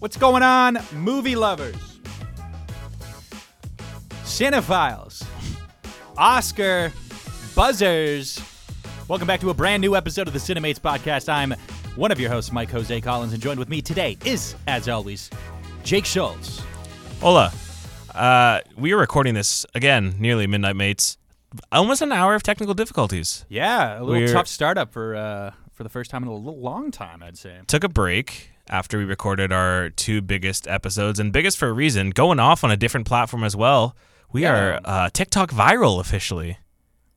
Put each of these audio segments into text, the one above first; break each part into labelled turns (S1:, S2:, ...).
S1: What's going on, movie lovers? Cinephiles, Oscar buzzers. Welcome back to a brand new episode of the Cinemates podcast. I'm one of your hosts, Mike Jose Collins, and joined with me today is, as always, Jake Schulz.
S2: Hola. Uh, we are recording this again, nearly midnight mates. Almost an hour of technical difficulties.
S1: Yeah, a little
S2: We're-
S1: tough startup for uh, for the first time in a little long time, I'd say.
S2: Took a break after we recorded our two biggest episodes, and biggest for a reason, going off on a different platform as well. We
S1: Yeah.
S2: are uh, TikTok viral officially.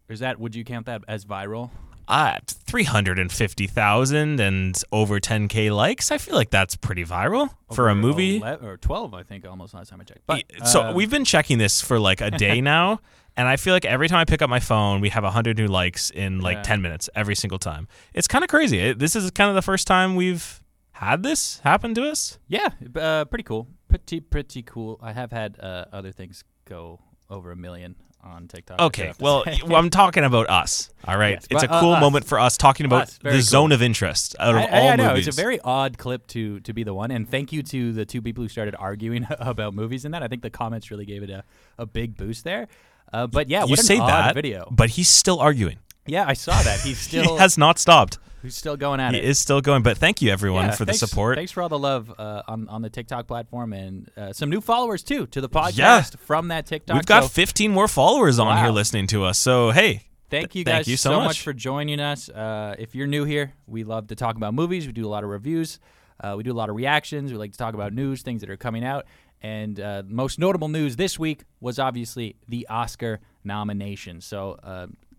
S1: Is that? Would you count that as viral?
S2: Uh, 350,000 and over 10k likes. I feel like that's pretty viral for a movie.
S1: 11 or twelve, I think, almost last time I checked. But
S2: so
S1: uh,
S2: we've been checking this for like a day now, and I feel like every time I pick up my phone, we have hundred new likes in like
S1: Yeah.
S2: ten minutes every single time. It's kind of crazy. It, this is kind of the first time we've had this happen to us.
S1: Yeah, uh, pretty cool. Pretty pretty cool. I have had uh, other things go over a million on TikTok.
S2: Okay, well, well, I'm talking about us. All right,
S1: Yes,
S2: it's a
S1: but, uh,
S2: cool
S1: us.
S2: moment for us talking about
S1: Us,
S2: the
S1: cool.
S2: zone of interest out of
S1: I,
S2: all
S1: I, I know
S2: movies.
S1: it's a very odd clip to to be the one, and thank you to the two people who started arguing about movies in that. I think the comments really gave it a, a big boost there. Uh, but yeah,
S2: you
S1: what an
S2: say
S1: odd
S2: that
S1: video.
S2: but he's still arguing.
S1: Yeah, I saw that. He's still
S2: he has not stopped.
S1: he's still going at it.
S2: He is still going. But thank you everyone
S1: Yeah,
S2: for
S1: thanks-
S2: the support.
S1: Thanks for all the love uh, on on the TikTok platform and uh, some new followers too to the podcast
S2: Yeah.
S1: from that TikTok.
S2: We've got
S1: So
S2: 15 more followers on
S1: Wow.
S2: here listening to us. So hey,
S1: Thank you
S2: Thank you so
S1: so
S2: much.
S1: much for joining us. Uh, if you're new here, we love to talk about movies. We do a lot of reviews. Uh, we do a lot of reactions. We like to talk about news, things that are coming out. And uh, most notable news this week was obviously the Oscar nomination. So,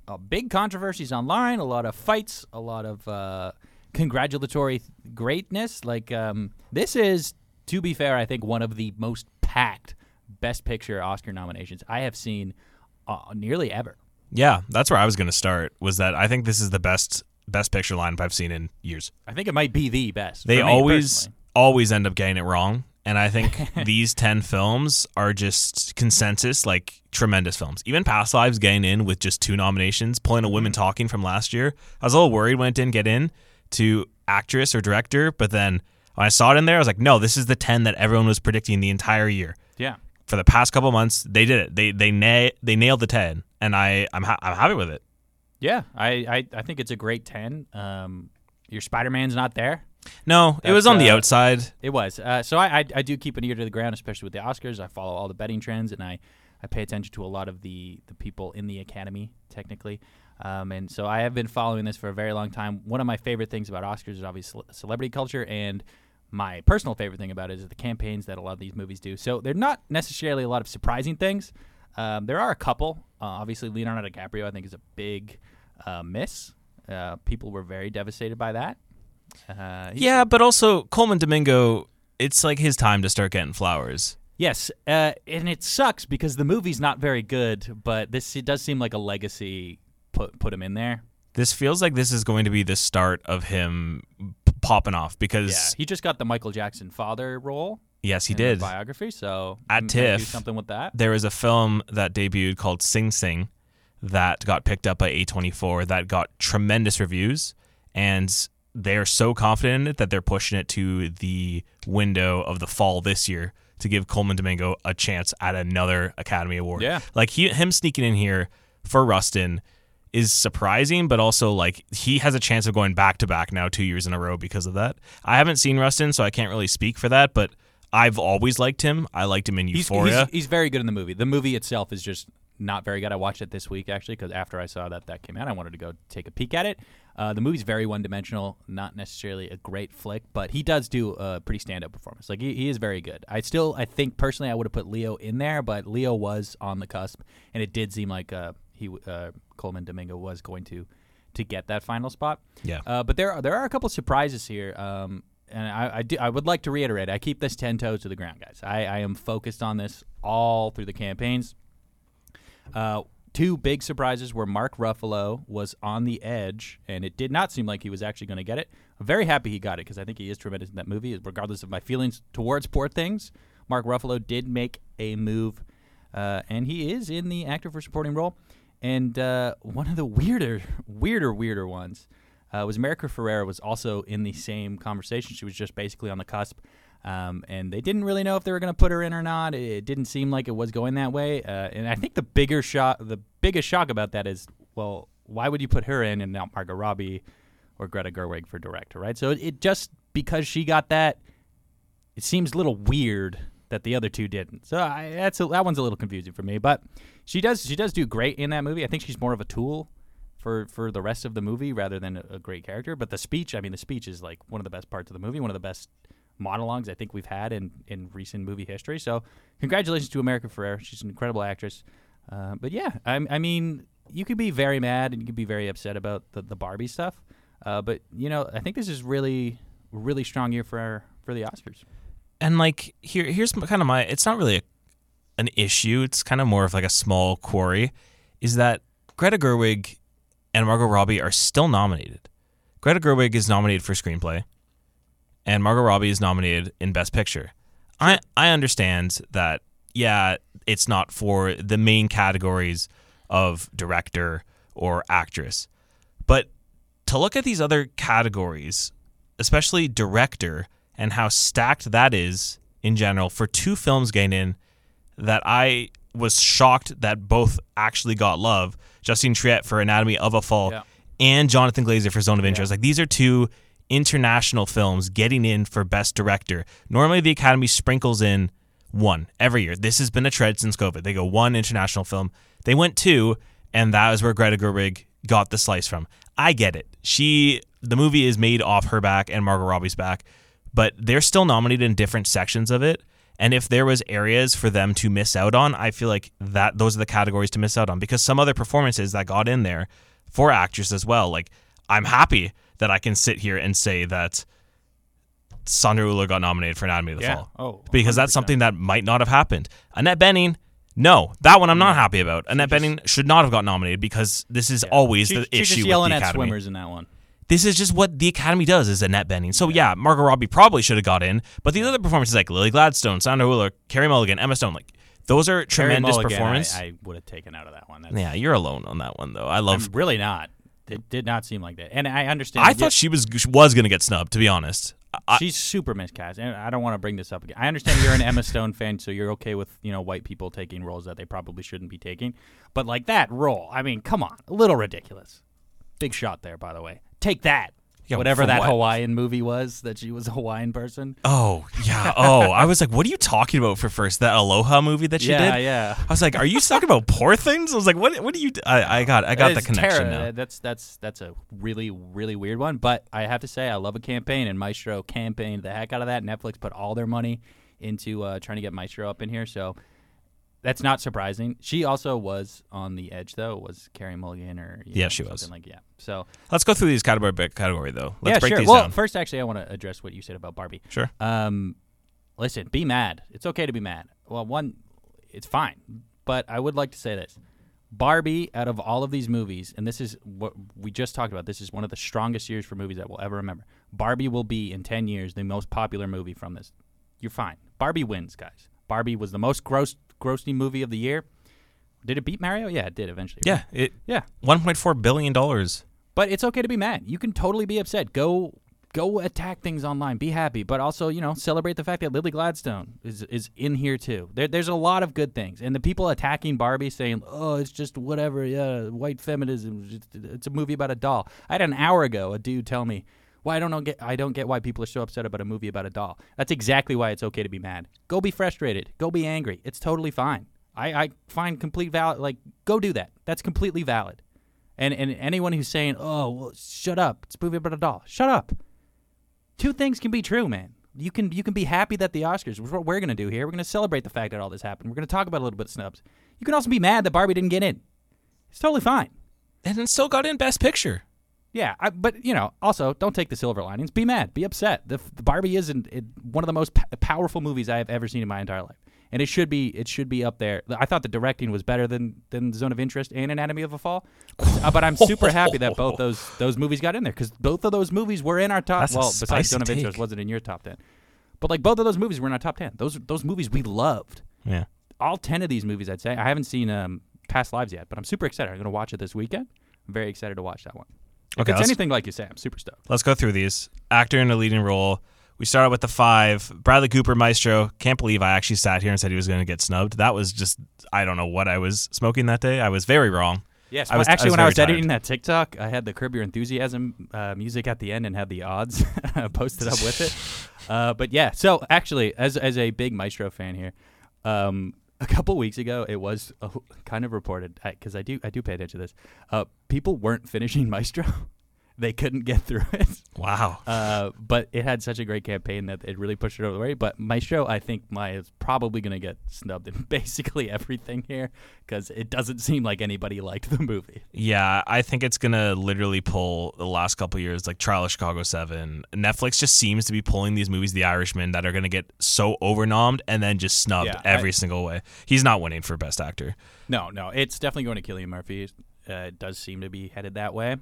S1: uh, big controversies online, a lot of fights, a lot of uh, congratulatory greatness. Like, um, this is, to be fair, I think one of the most packed Best Picture Oscar nominations I have seen uh, nearly ever.
S2: Yeah, that's where I was going to start. Was that I think this is the best best picture lineup I've seen in years.
S1: I think it might be the best.
S2: They always
S1: personally.
S2: always end up getting it wrong, and I think these ten films are just consensus like tremendous films. Even Past Lives getting in with just two nominations, pulling a Women
S1: Mm-hmm.
S2: Talking from last year. I was a little worried when it didn't get in to actress or director, but then when I saw it in there, I was like, no, this is the ten that everyone was predicting the entire year.
S1: Yeah.
S2: For the past couple months, they did it. They they na- they nailed the ten, and I I'm ha- I'm happy with it.
S1: Yeah. I, I, I think it's a great 10. Um, your Spider Man's not there.
S2: No, it was
S1: That's,
S2: on the
S1: uh,
S2: outside.
S1: It was. Uh, so I, I, I do keep an ear to the ground, especially with the Oscars. I follow all the betting trends and I, I pay attention to a lot of the, the people in the Academy, technically. Um, and so I have been following this for a very long time. One of my favorite things about Oscars is obviously celebrity culture. And my personal favorite thing about it is the campaigns that a lot of these movies do. So they're not necessarily a lot of surprising things. Um, there are a couple. Uh, obviously, Leonardo DiCaprio, I think, is a big uh, miss. Uh, people were very devastated by that. Uh,
S2: Yeah, but also Colman Domingo, it's like his time to start getting flowers.
S1: Yes, uh, and it sucks because the movie's not very good, but this it does seem like a legacy put put him in there.
S2: This feels like this is going to be the start of him p- popping off
S1: Yeah,
S2: because
S1: he just got the Michael Jackson father role.
S2: yes, he
S1: in
S2: did.
S1: biography. So
S2: At
S1: m- maybe do
S2: TIFF,
S1: something with that.
S2: There was a film that debuted called Sing Sing that got picked up by A24 that got tremendous reviews and they're so confident in it that they're pushing it to the window of the fall this year to give Colman Domingo a chance at another Academy Award.
S1: Yeah.
S2: Like he him sneaking in here for Rustin is surprising, but also like he has a chance of going back to back now two years in a row because of that. I haven't seen Rustin, so I can't really speak for that, but I've always liked him. I liked him in
S1: He's,
S2: Euphoria.
S1: he's he's very good in the movie. The movie itself is just not very good. I watched it this week actually because after I saw that that came out, I wanted to go take a peek at it. Uh, the movie's very one dimensional, not necessarily a great flick, but he does do a pretty stand up performance. Like he, he is very good. I still I think personally I would have put Leo in there, but Leo was on the cusp, and it did seem like uh, he uh, Colman Domingo was going to to get that final spot.
S2: Yeah.
S1: Uh, but there are, there are a couple surprises here. Um, and I I, do, I would like to reiterate, I keep this ten toes to the ground, guys. I, I am focused on this all through the campaigns. Uh, two big surprises were Mark Ruffalo was on the edge, and it did not seem like he was actually going to get it. I'm very happy he got it because I think he is tremendous in that movie, regardless of my feelings towards poor things. Mark Ruffalo did make a move, uh, and he is in the actor for supporting role. And uh, one of the weirder, weirder, weirder ones uh, was America Ferrera was also in the same conversation. She was just basically on the cusp. Um, and they didn't really know if they were going to put her in or not. It didn't seem like it was going that way. Uh, and I think the bigger shock, the biggest shock about that is, well, why would you put her in and not Margot Robbie or Greta Gerwig for director, right? So it, just because she got that, it seems a little weird that the other two didn't. So I, that's a, that one's a little confusing for me. But she does she does do great in that movie. I think she's more of a tool for for the rest of the movie rather than a, a great character. But the speech, I mean, the speech is like one of the best parts of the movie, one of the best monologues I think we've had in in recent movie history. So congratulations to America Ferrera. She's an incredible actress. Uh, but yeah, I, I mean, you could be very mad and you could be very upset about the, the Barbie stuff. Uh, but you know, I think this is really really strong year for our, for the Oscars.
S2: And like here, here's kind of my. It's not really a, an issue. It's kind of more of like a small quarry. Is that Greta Gerwig and Margot Robbie are still nominated. Greta Gerwig is nominated for screenplay, and Margot Robbie is nominated in Best Picture. I I understand that. Yeah, it's not for the main categories of director or actress, but to look at these other categories, especially director and how stacked that is in general for two films getting in that I was shocked that both actually got love. Justine Triet for Anatomy of a Fall
S1: Yeah.
S2: and Jonathan Glazer for Zone of Interest. Like these are two international films getting in for best director. Normally the Academy sprinkles in one every year. This has been a trend since COVID. They go one international film. They went two, and that is where Greta Gerwig got the slice from. I get it. She the movie is made off her back and Margot Robbie's back, but they're still nominated in different sections of it. And if there was areas for them to miss out on, I feel like that those are the categories to miss out on because some other performances that got in there for actors as well. Like I'm happy that I can sit here and say that Sandra Hüller got nominated for Anatomy of the
S1: Yeah.
S2: Fall.
S1: Oh,
S2: because that's something that might not have happened. Annette Bening, no, that one I'm not happy about. Annette Bening should not have got nominated because this is always
S1: She-
S2: the
S1: she's
S2: issue
S1: just yelling
S2: with the
S1: at
S2: Academy.
S1: swimmers in that one.
S2: This is just what the Academy does is Annette Bening. So yeah, Margot Robbie probably should have got in, but these other performances like Lily Gladstone, Sandra Hüller, Carey Mulligan, Emma Stone, like those are tremendous
S1: Mulligan,
S2: performance.
S1: I, I would have taken out of that one. That's,
S2: yeah, you're alone on that one though. I love.
S1: I'm really not. It did not seem like that, and I understand.
S2: I thought she was was gonna get snubbed. To be honest, I,
S1: she's super miscast, and I don't want to bring this up again. I understand you're an Emma Stone fan, so you're okay with you know white people taking roles that they probably shouldn't be taking, but like that role, I mean, come on, a little ridiculous. Big shot there, by the way. Take that.
S2: Yeah,
S1: Whatever that
S2: what?
S1: Hawaiian movie was, that she was a Hawaiian person.
S2: oh yeah, oh I was like, what are you talking about for first? That Aloha movie that she
S1: yeah,
S2: did.
S1: yeah. yeah.
S2: I was like, "Are you talking about poor things?" I was like, "What? What do you?" I, I got, I got the connection
S1: terror.
S2: now.
S1: That's that's that's a really really weird one. But I have to say, I love a campaign, and Maestro campaigned the heck out of that. Netflix put all their money into uh, trying to get Maestro up in here, so that's not surprising. She also was on the edge, though. Was Carey Mulligan or
S2: Yeah,
S1: know,
S2: she was.
S1: like yeah. So
S2: Let's go through these category by category, though. Let's
S1: yeah,
S2: break
S1: sure.
S2: these
S1: well,
S2: down.
S1: first, actually, I want to address what you said about Barbie.
S2: sure.
S1: Um, listen, be mad. It's okay to be mad. Well, one, it's fine. But I would like to say this. Barbie, out of all of these movies, and this is what we just talked about, this is one of the strongest years for movies that we'll ever remember. Barbie will be, in 10 years, the most popular movie from this. You're fine. Barbie wins, guys. Barbie was the most gross, grossing movie of the year. Did it beat Mario? Yeah, it did eventually.
S2: Yeah, it
S1: Yeah.
S2: 1.4 billion dollars.
S1: But it's okay to be mad. You can totally be upset. Go go attack things online. Be happy, but also you know celebrate the fact that Lily Gladstone is is in here too. There, there's a lot of good things, and the people attacking Barbie saying, "Oh, it's just whatever, yeah, white feminism. It's a movie about a doll." I had an hour ago a dude tell me. Why I don't get I don't get why people are so upset about a movie about a doll. That's exactly why it's okay to be mad. Go be frustrated. Go be angry. It's totally fine. I, I find complete valid like go do that. That's completely valid. And and anyone who's saying, "Oh, well, shut up. It's a movie about a doll." Shut up. Two things can be true, man. You can you can be happy that the Oscars, which is what we're going to do here. We're going to celebrate the fact that all this happened. We're going to talk about a little bit of snubs. You can also be mad that Barbie didn't get in. It's totally fine.
S2: And then still got in Best Picture.
S1: Yeah, I, but you know, also don't take the silver linings. Be mad. Be upset. The, the Barbie is one of the most p- powerful movies I have ever seen in my entire life, and it should be it should be up there. I thought the directing was better than than Zone of Interest and Anatomy of a Fall, uh, but I'm super happy that both those those movies got in there because both of those movies were in our top.
S2: That's
S1: well, besides Zone of Interest wasn't in your top ten, but like both of those movies were in our top ten. Those those movies we loved.
S2: Yeah.
S1: All ten of these movies, I'd say. I haven't seen um, Past Lives yet, but I'm super excited. I'm going to watch it this weekend. I'm very excited to watch that one. If
S2: Okay,
S1: it's anything like you say, I'm super stoked.
S2: Let's go through these. Actor in a leading role. We started with the five. Bradley Cooper, Maestro. Can't believe I actually sat here and said he was going to get snubbed. That was just, I don't know what I was smoking that day. I was very wrong.
S1: Yes,
S2: I was-
S1: actually
S2: I was
S1: when I was editing that TikTok, I had the Curb Your Enthusiasm uh, music at the end and had the odds posted up with it. Uh, but yeah, so actually, as as a big Maestro fan here, um, a couple weeks ago, it was uh, kind of reported because I do I do pay attention to this. Uh, people weren't finishing Maestro; they couldn't get through it.
S2: Wow.
S1: Uh, but it had such a great campaign that it really pushed it over the way. But Maestro, I think, my is probably going to get snubbed in basically everything here because it doesn't seem like anybody liked the movie.
S2: Yeah, I think it's gonna literally pull the last couple years, like Trial of Chicago Seven. Netflix just seems to be pulling these movies, The Irishman, that are gonna get so overnommed and then just snubbed
S1: Yeah,
S2: every
S1: I-
S2: single way. He's not winning for Best Actor.
S1: No, no, it's definitely going to Cillian Murphy. Uh, it does seem to be headed that way.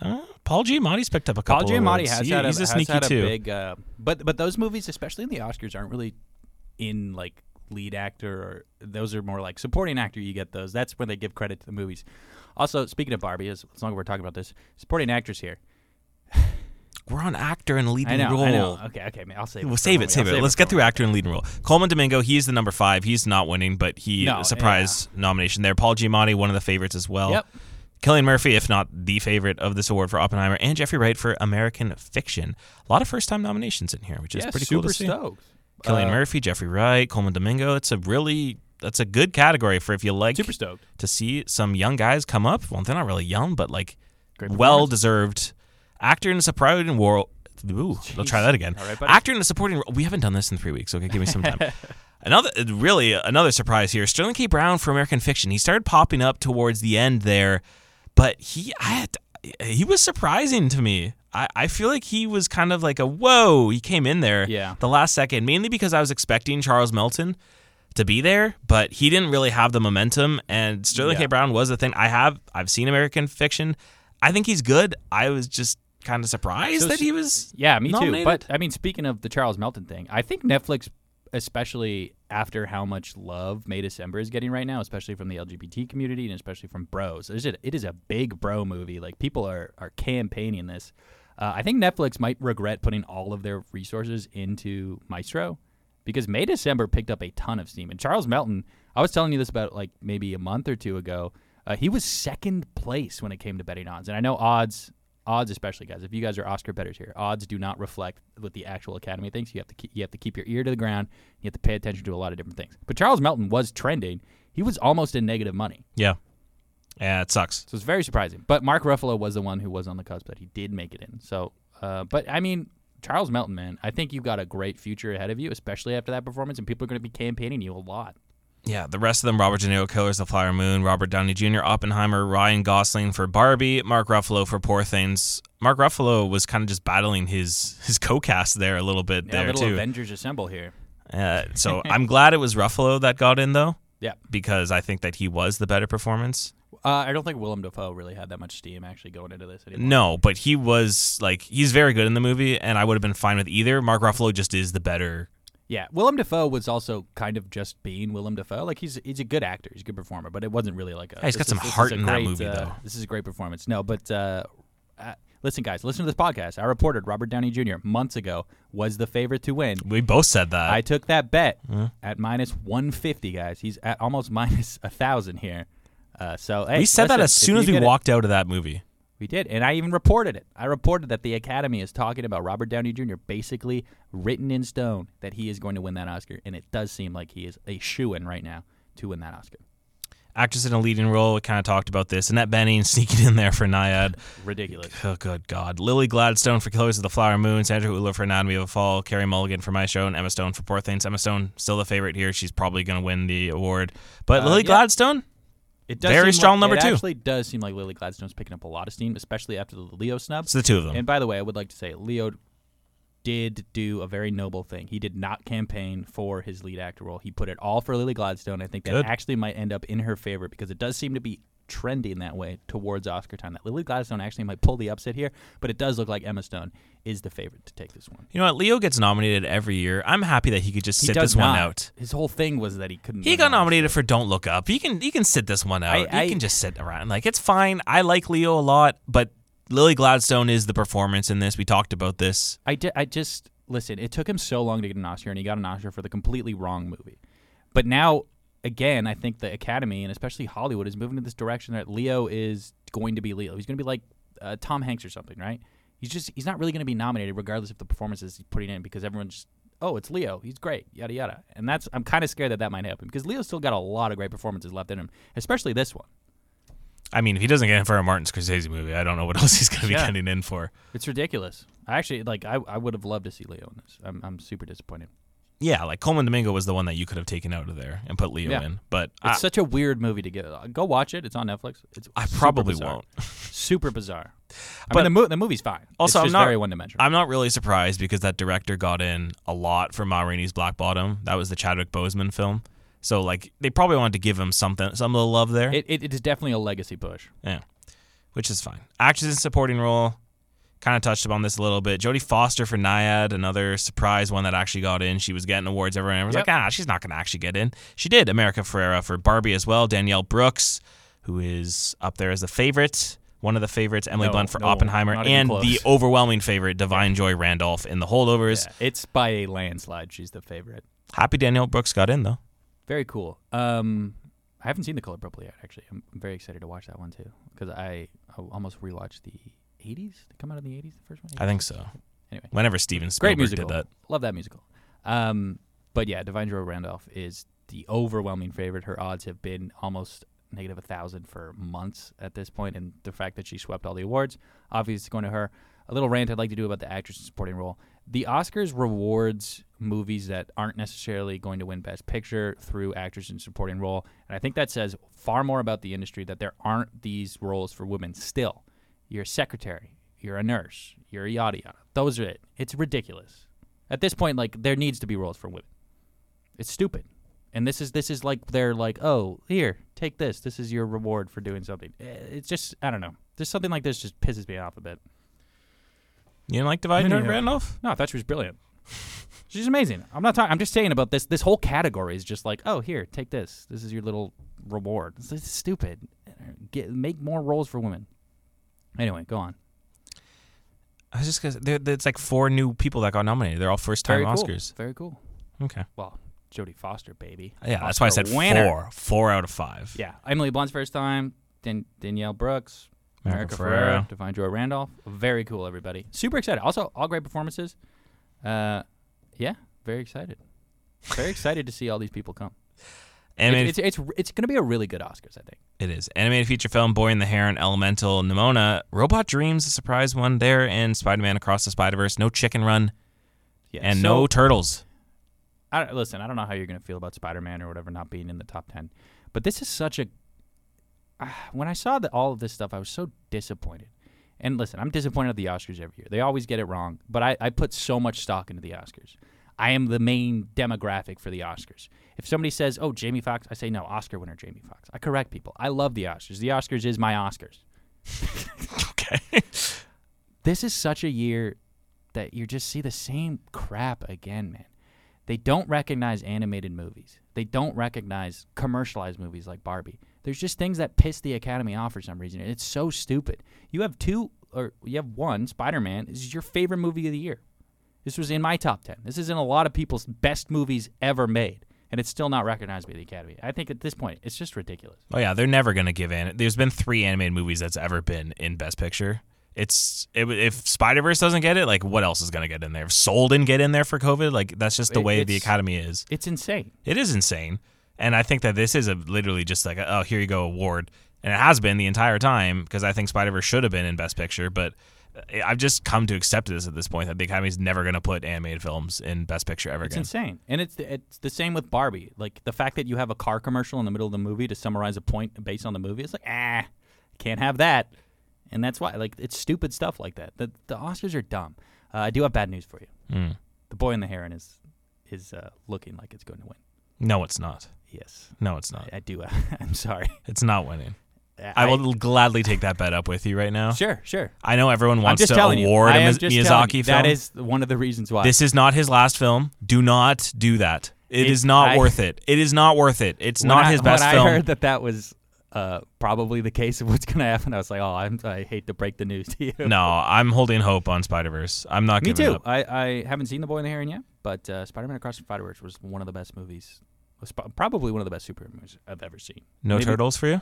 S2: Uh, Paul Giamatti's picked up a couple. Paul.
S1: Giamatti
S2: awards.
S1: has
S2: He-
S1: had a,
S2: he's a sneaky
S1: had a
S2: too.
S1: big, uh, but but those movies, especially in the Oscars, aren't really in like lead actor or those are more like supporting actor. You get those. That's when they give credit to the movies. Also, speaking of Barbie, as, as long as we're talking about this, supporting actress here.
S2: We're on actor and leading
S1: I know,
S2: role.
S1: I know. Okay, okay, man, I'll save it.
S2: Well, save it, save
S1: I'll
S2: it. Let's
S1: for
S2: get through actor and leading role. Colman Domingo, he's the number five. He's not winning, but he
S1: No,
S2: surprise nomination there. Paul Giamatti, one of the favorites as well.
S1: Yep.
S2: Cillian Murphy, if not the favorite of this award for Oppenheimer, and Jeffrey Wright for American Fiction. A lot of first-time nominations in here, which is
S1: Yeah,
S2: pretty cool to see.
S1: stoked.
S2: Cillian
S1: Uh,
S2: Murphy, Jeffrey Wright, Colman Domingo. It's a really that's a good category for if you like
S1: Super stoked.
S2: to see some young guys come up. Well, they're not really young, but like well deserved actor in a supporting role. Ooh, I'll try that again.
S1: Right,
S2: actor in a supporting role. We haven't done this in three weeks. Okay, give me some time. another, really, another surprise here. Sterling K. Brown for American Fiction. He started popping up towards the end there, but he, I had, he was surprising to me. I, I feel like he was kind of like a whoa. He came in there,
S1: Yeah.
S2: the last second, mainly because I was expecting Charles Melton to be there, but he didn't really have the momentum. And Sterling
S1: Yeah.
S2: K. Brown was the thing. I have I've seen American Fiction. I think he's good. I was just kind of surprised
S1: So
S2: that he was.
S1: Yeah, me too. But I mean, speaking of the Charles Melton thing, I think Netflix, especially after how much love May December is getting right now, especially from the LGBT community and especially from bros, it is a, it is a big bro movie. Like people are are campaigning this. Uh, I think Netflix might regret putting all of their resources into Maestro because May December picked up a ton of steam. And Charles Melton, I was telling you this about like maybe a month or two ago. Uh, he was second place when it came to betting odds, and I know odds, odds especially guys. If you guys are Oscar betters here, odds do not reflect what the actual Academy thinks. You have to keep, you have to keep your ear to the ground. You have to pay attention to a lot of different things. But Charles Melton was trending. He was almost in negative money,
S2: Yeah, yeah, it sucks.
S1: so it's very surprising. But Mark Ruffalo was the one who was on the cusp that he did make it in. So, uh, but I mean. Charles Melton, man, I think you've got a great future ahead of you, especially after that performance, and people are going to be campaigning you a lot.
S2: Yeah, the rest of them: Robert De Niro, Killers of the Flower Moon, Robert Downey Jr., Oppenheimer, Ryan Gosling for Barbie, Mark Ruffalo for Poor Things. Mark Ruffalo was kind of just battling his his co-cast there a little bit
S1: Yeah,
S2: there
S1: little
S2: too.
S1: Avengers assemble here.
S2: Uh, so I'm glad it was Ruffalo that got in though,
S1: Yeah.
S2: because I think that he was the better performance.
S1: Uh, I don't think Willem Dafoe really had that much steam actually going into this anymore.
S2: No, but he was like he's very good in the movie, and I would have been fine with either. Mark Ruffalo just is the better.
S1: Yeah, Willem Dafoe was also kind of just being Willem Dafoe. Like he's he's a good actor, he's a good performer, but it wasn't really like a.
S2: Yeah, he's got
S1: this
S2: some heart
S1: is
S2: in that movie,
S1: uh,
S2: though.
S1: This is a great performance. No, but uh, uh, listen, guys, listen to this podcast. I reported Robert Downey Jr. months ago was the favorite to win.
S2: We both said that.
S1: I took that bet at minus one fifty, guys. He's at almost minus a thousand here. Uh, so hey,
S2: we said that as soon as we
S1: get it-
S2: walked out of that movie.
S1: We did, and I even reported it. I reported that the Academy is talking about Robert Downey Jr. basically written in stone that he is going to win that Oscar, and it does seem like he is a shoe in right now to win that Oscar.
S2: Actress in a leading role. We kind of talked about this. Annette Bening sneaking in there for Nyad.
S1: Ridiculous.
S2: Oh, good God. Lily Gladstone for Killers of the Flower Moon. Sandra Hüller for Anatomy of a Fall. Carey Mulligan for Maestro. And Emma Stone for Poor Things. Emma Stone, still the favorite here. She's probably going to win the award. But
S1: Uh,
S2: Lily
S1: yeah.
S2: Gladstone,
S1: It does
S2: Very strong
S1: like,
S2: number
S1: it
S2: two.
S1: actually does seem like Lily Gladstone's picking up a lot of steam, especially after the Leo snub.
S2: it's the two of them.
S1: And by the way, I would like to say Leo did do a very noble thing. He did not campaign for his lead actor role. He put it all for Lily Gladstone. I think that
S2: Good.
S1: actually might end up in her favor because it does seem to be trending that way towards Oscar time. That Lily Gladstone actually might pull the upset here, but it does look like Emma Stone is the favorite to take this one.
S2: You know what? Leo gets nominated every year. I'm happy that he could just
S1: He
S2: sit this one out.
S1: His whole thing was that he couldn't.
S2: He got nominated for Don't Look Up. He can he can sit this one out.
S1: I-
S2: he can just sit around. Like it's fine. I like Leo a lot, but Lily Gladstone is the performance in this. We talked about this.
S1: I, di- I just listen, it took him so long to get an Oscar, and he got an Oscar for the completely wrong movie. But now, again, I think the Academy and especially Hollywood is moving in this direction that Leo is going to be Leo. He's going to be like uh, Tom Hanks or something, right? He's just he's not really going to be nominated regardless of the performances he's putting in because everyone's just oh it's Leo he's great yada yada and that's I'm kind of scared that that might happen because Leo's still got a lot of great performances left in him especially this one.
S2: I mean, if he doesn't get in for a Martin Scorsese movie, I don't know what else he's going to be
S1: Yeah.
S2: getting in for.
S1: It's ridiculous. I actually like I, I would have loved to see Leo in this. I'm I'm super disappointed.
S2: Yeah, like Colman Domingo was the one that you could have taken out of there and put Leo
S1: Yeah.
S2: in, but
S1: It's
S2: I,
S1: such a weird movie to get. Uh, go watch it. It's on Netflix. It's
S2: I probably
S1: bizarre.
S2: won't.
S1: Super bizarre. I
S2: But-
S1: mean, the, mo- the movie's fine.
S2: Also,
S1: it's
S2: I'm not-
S1: very one dimensional.
S2: I'm not really surprised because that director got in a lot for Ma Rainey's Black Bottom. That was the Chadwick Boseman film. So like they probably wanted to give him something, some of the love there.
S1: It, it, it is definitely a legacy push.
S2: yeah, which is fine. Actress in supporting role, kind of touched upon this a little bit. Jodie Foster for Nyad, another surprise one that actually got in. She was getting awards. Every and everyone was
S1: Yep.
S2: like, ah, she's not going to actually get in. She did. America Ferrera for Barbie as well. Danielle Brooks, who is up there as a favorite. One of the favorites, Emily
S1: No,
S2: Blunt for
S1: no,
S2: Oppenheimer, and the overwhelming favorite, Da'Vine Joy Randolph in The Holdovers.
S1: Yeah, it's by a landslide. She's the favorite.
S2: Happy Danielle Brooks got in though.
S1: Very cool. Um, I haven't seen The Color Purple yet. Actually, I'm, very excited to watch that one too because I, I almost rewatched the '80s. Did it come out in the '80s? The first one.
S2: I think so.
S1: Anyway.
S2: whenever Steven
S1: Great
S2: Spielberg
S1: musical.
S2: did that,
S1: Love that musical. Um, but yeah, Da'Vine Joy Randolph is the overwhelming favorite. Her odds have been almost negative a thousand for months at this point, and the fact that she swept all the awards, obviously, it's going to her. A little rant I'd like to do about the actress in supporting role. The Oscars rewards movies that aren't necessarily going to win Best Picture through actors in supporting role, and I think that says far more about the industry that there aren't these roles for women. Still, you're a secretary, you're a nurse, you're a yada yada. Those are it. It's ridiculous. At this point, like there needs to be roles for women. It's stupid. And this is this is like they're like, oh, here, take this. This is your reward for doing something. Eh, It's just I don't know. Just something like this just pisses me off a bit.
S2: you didn't like Joy
S1: Yeah.
S2: Randolph?
S1: No, I thought she was brilliant. She's amazing. I'm not talking. I'm just saying about this. This whole category is just like, oh, here, take this. This is your little reward. It's, it's stupid. Get make more roles for women. Anyway, go on.
S2: I was just. There, it's like four new people that got nominated. They're all first time
S1: cool.
S2: Oscars.
S1: Very cool.
S2: Okay.
S1: Well, Jodie Foster, baby.
S2: Yeah, that's why I said
S1: winner.
S2: four. Four out of five.
S1: Yeah, Emily Blunt's first time. Dan- Danielle Brooks,
S2: America
S1: America Ferrera,
S2: Ferrera.
S1: Da'Vine Joy Randolph. Very cool, everybody. Super excited. Also, all great performances. Uh, yeah, very excited. Very excited to see all these people come.
S2: Animated,
S1: It's it's it's, it's going to be a really good Oscars, I think.
S2: it is animated feature film. Boy and the Heron, Elemental, Nimona, Robot Dreams, a surprise one there, and Spider Man Across the Spider Verse. No Chicken Run
S1: Yeah,
S2: and
S1: so-
S2: no turtles.
S1: I, listen, I don't know how you're going to feel about Spider-Man or whatever not being in the top ten, but this is such a. Ah, when I saw that all of this stuff, I was so disappointed. And listen, I'm disappointed at the Oscars every year. They always get it wrong, but I, I put so much stock into the Oscars. I am the main demographic for the Oscars. If somebody says, "Oh, Jamie Foxx," I say, "No, Oscar winner Jamie Foxx." I correct people. I love the Oscars. The Oscars is my Oscars.
S2: Okay.
S1: this is such a year that you just see the same crap again, man. They don't recognize animated movies. They don't recognize commercialized movies like Barbie. There's just things that piss the Academy off for some reason. It's so stupid. You have two, or you have one. Spider-Man is your favorite movie of the year. This was in my top ten. This is in a lot of people's best movies ever made, and it's still not recognized by the Academy. I think at this point, it's just ridiculous.
S2: Oh yeah, they're never gonna give in. There's been three animated movies that's ever been in Best Picture. It's it, if Spider Verse doesn't get it, like what else is gonna get in there? If Soul didn't get in there for COVID, like that's just the
S1: It-
S2: way the Academy is.
S1: It's insane.
S2: It is insane, and I think that this is a literally just like a, oh here you go award, and it has been the entire time because I think Spider Verse should have been in Best Picture, but I've just come to accept this at this point that the Academy is never gonna put animated films in Best Picture ever again.
S1: It's
S2: again.
S1: insane, and it's it's the same with Barbie. Like the fact that you have a car commercial in the middle of the movie to summarize a point based on the movie. It's like ah, can't have that, and that's why like it's stupid stuff like that. The the Oscars are dumb. Uh, I do have bad news for you.
S2: Mm.
S1: The Boy and the Heron is is uh, looking like it's going to win.
S2: No, it's not.
S1: Yes,
S2: No, it's not.
S1: I, I do. I'm sorry.
S2: It's not winning. I will gladly take that bet up with you right now.
S1: Sure, sure.
S2: I know everyone wants to
S1: you.
S2: award
S1: I
S2: a
S1: am just telling
S2: Miyazaki film.
S1: That is one of the reasons why.
S2: this is not his last film. Do not do that. It
S1: It-
S2: is not
S1: I-
S2: worth it. It is not worth it. It's not
S1: I-
S2: his best
S1: when
S2: film.
S1: I heard that that was uh, probably the case of what's going to happen. I was like, oh, I'm, I hate to break the news to you.
S2: No, I'm holding hope on Spider Verse. I'm not
S1: Me too.
S2: up.
S1: I, I haven't seen The Boy and the Heron yet, but uh, Spider-Man Across the Spider-Verse was one of the best movies. Was probably one of the best superhero movies I've ever seen.
S2: No
S1: Maybe-
S2: turtles for you?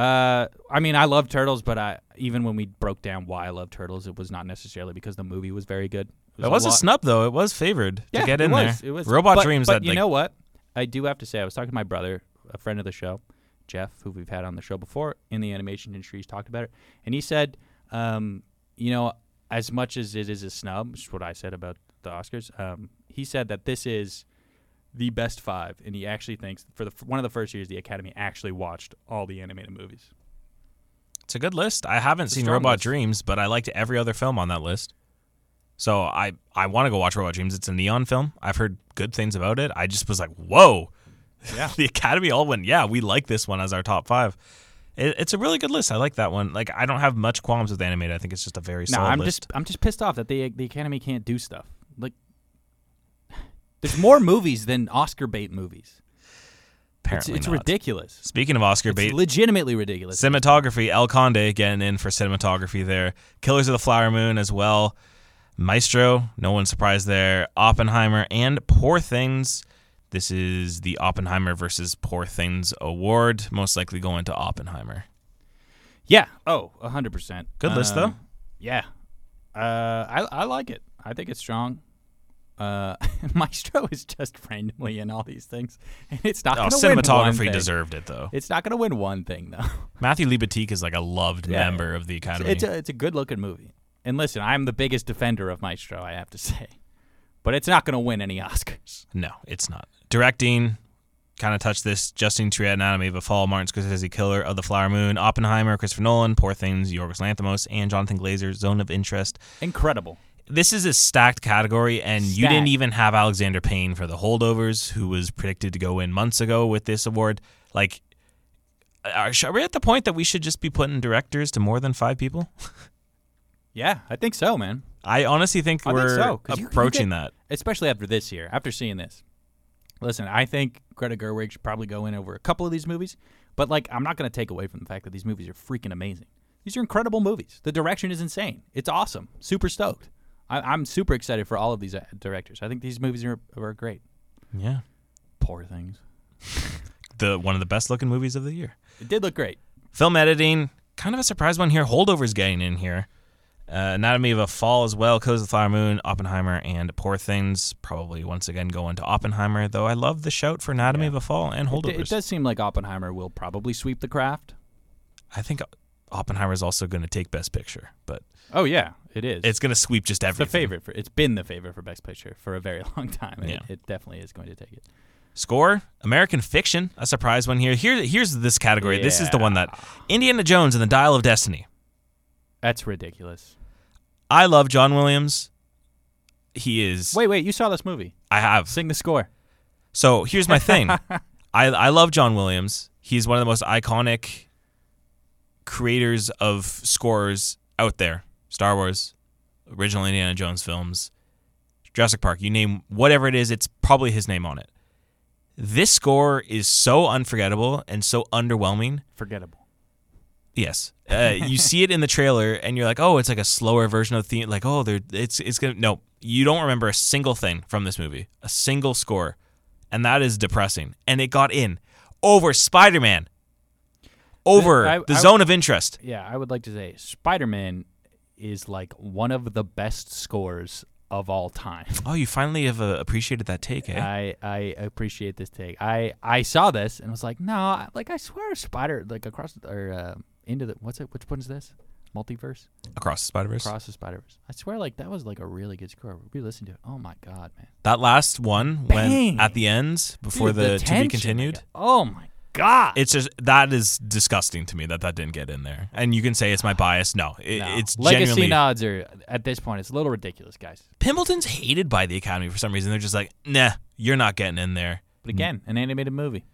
S1: Uh, I mean, I love turtles, but I even when we broke down why I love turtles, it was not necessarily because the movie was very good.
S2: It was a
S1: lot-
S2: snub though. It was favored
S1: yeah,
S2: to get
S1: it
S2: in
S1: was,
S2: there.
S1: It was
S2: Robot
S1: but,
S2: Dreams
S1: But
S2: had
S1: you
S2: like
S1: know what? I do have to say, I was talking to my brother, a friend of the show, Jeff, who we've had on the show before in the animation industry. He's talked about it, and he said, um, you know, as much as it is a snub, which is what I said about the Oscars, um, he said that this is the best five, and he actually thinks for the one of the first years the Academy actually watched all the animated movies.
S2: It's a good list. I haven't
S1: It's
S2: seen Robot
S1: list.
S2: Dreams, but I liked every other film on that list. So I I want to go watch Robot Dreams. It's a neon film. I've heard good things about it. I just was like, whoa.
S1: Yeah.
S2: the Academy all went, yeah, we like this one as our top five. It, it's a really good list. I like that one. Like I don't have much qualms with animated. I think it's just a very
S1: No,
S2: solid
S1: I'm
S2: list.
S1: just I'm just pissed off that the the Academy can't do stuff. There's more movies than Oscar bait movies. It's,
S2: Apparently
S1: it's
S2: not.
S1: ridiculous.
S2: Speaking of Oscar
S1: It's
S2: bait,
S1: legitimately ridiculous.
S2: cinematography, El Conde getting in for cinematography there. Killers of the Flower Moon as well. Maestro, no one surprised there. Oppenheimer and Poor Things. This is the Oppenheimer versus Poor Things award. Most likely going to Oppenheimer.
S1: yeah. Oh, hundred percent.
S2: Good list, though.
S1: Yeah. Uh, I I like it. I think it's strong. Uh, Maestro is just randomly in all these things, and it's not
S2: Oh,
S1: going to win
S2: cinematography deserved it though.
S1: It's not going to win one thing though.
S2: Matthew Libatique is like a loved
S1: Yeah.
S2: member of the Academy.
S1: It's a it's a good looking movie. And listen, I'm the biggest defender of Maestro. I have to say, but it's not going to win any Oscars.
S2: No, it's not. Directing, kind of touched this. Justine Triet, Anatomy of a Fall, Martin Scorsese, Killer of the Flower Moon, Oppenheimer, Christopher Nolan, Poor Things, Yorgos Lanthimos, and Jonathan Glazer, Zone of Interest.
S1: Incredible.
S2: This is a stacked category, and you didn't even have Alexander Payne for The Holdovers, who was predicted to go in months ago with this award. Like, uh, are, are we at the point that we should just be putting directors to more than five people?
S1: Yeah, I think so, man.
S2: I honestly think
S1: I think
S2: we're
S1: so, 'cause you- you
S2: approaching
S1: get-
S2: that.
S1: especially after this year, after seeing this. Listen, I think Greta Gerwig should probably go in over a couple of these movies, but like I'm not going to take away from the fact that these movies are freaking amazing. These are incredible movies. The direction is insane. It's awesome. Super stoked. I, I'm super excited for all of these uh, directors. I think these movies are, are great.
S2: Yeah.
S1: Poor things.
S2: The one of the best looking movies of the year.
S1: It did look great.
S2: Film editing, kind of a surprise one here. Holdovers getting in here. Uh, Anatomy of a Fall as well. Of the Flower Moon, Oppenheimer, and Poor Things. Probably once again going to Oppenheimer, though I love the shout for Anatomy
S1: Yeah.
S2: of a Fall and
S1: It,
S2: Holdovers.
S1: it does seem like Oppenheimer will probably sweep the craft.
S2: I think Oppenheimer is also going to take Best Picture, but
S1: Oh yeah, it is.
S2: it's going to sweep just everything.
S1: the
S2: everything.
S1: favorite for. It's been the favorite for Best Picture for a very long time. and
S2: Yeah.
S1: It, it definitely is going to take it.
S2: Score American Fiction, a surprise one here. Here, here's this category. This is the one that Indiana Jones and the Dial of Destiny.
S1: That's ridiculous.
S2: I love John Williams. He is.
S1: Wait, wait. You saw this movie?
S2: I have.
S1: Sing the score.
S2: So here's my thing. I I love John Williams. He's one of the most iconic creators of scores out there. Star Wars, original Indiana Jones films, Jurassic Park. You name whatever it is, it's probably his name on it. This score is so unforgettable and so underwhelming.
S1: Forgettable.
S2: Yes, uh, you see it in the trailer, and you're like, "Oh, it's like a slower version of the theme." Like, "Oh, there, it's it's gonna." No, you don't remember a single thing from this movie, a single score, and that is depressing. And it got in over Spider Man, over
S1: I-
S2: the
S1: I-
S2: Zone of Interest.
S1: Yeah, I would like to say Spider Man is like one of the best scores of all time.
S2: Oh, you finally have uh, appreciated that take, eh?
S1: I I appreciate this take. I I saw this and was like, no, I- like I swear, Spider like across or uh, into the what's it? Which one is this? Multiverse
S2: Across the Spider Verse.
S1: across the Spider Verse. I swear, like that was like a really good score. We listened to it. Oh my god, man!
S2: That last one,
S1: Bang!
S2: when at the end before
S1: Dude,
S2: the, to be continued.
S1: oh my god!
S2: It's just that is disgusting to me that that didn't get in there. And you can say it's my bias. No, it,
S1: No.
S2: it's
S1: legacy
S2: genuinely
S1: nods are at this point. It's a little ridiculous, guys.
S2: Pemberton's hated by the Academy for some reason. They're just like, nah, you're not getting in there.
S1: But again, an animated movie.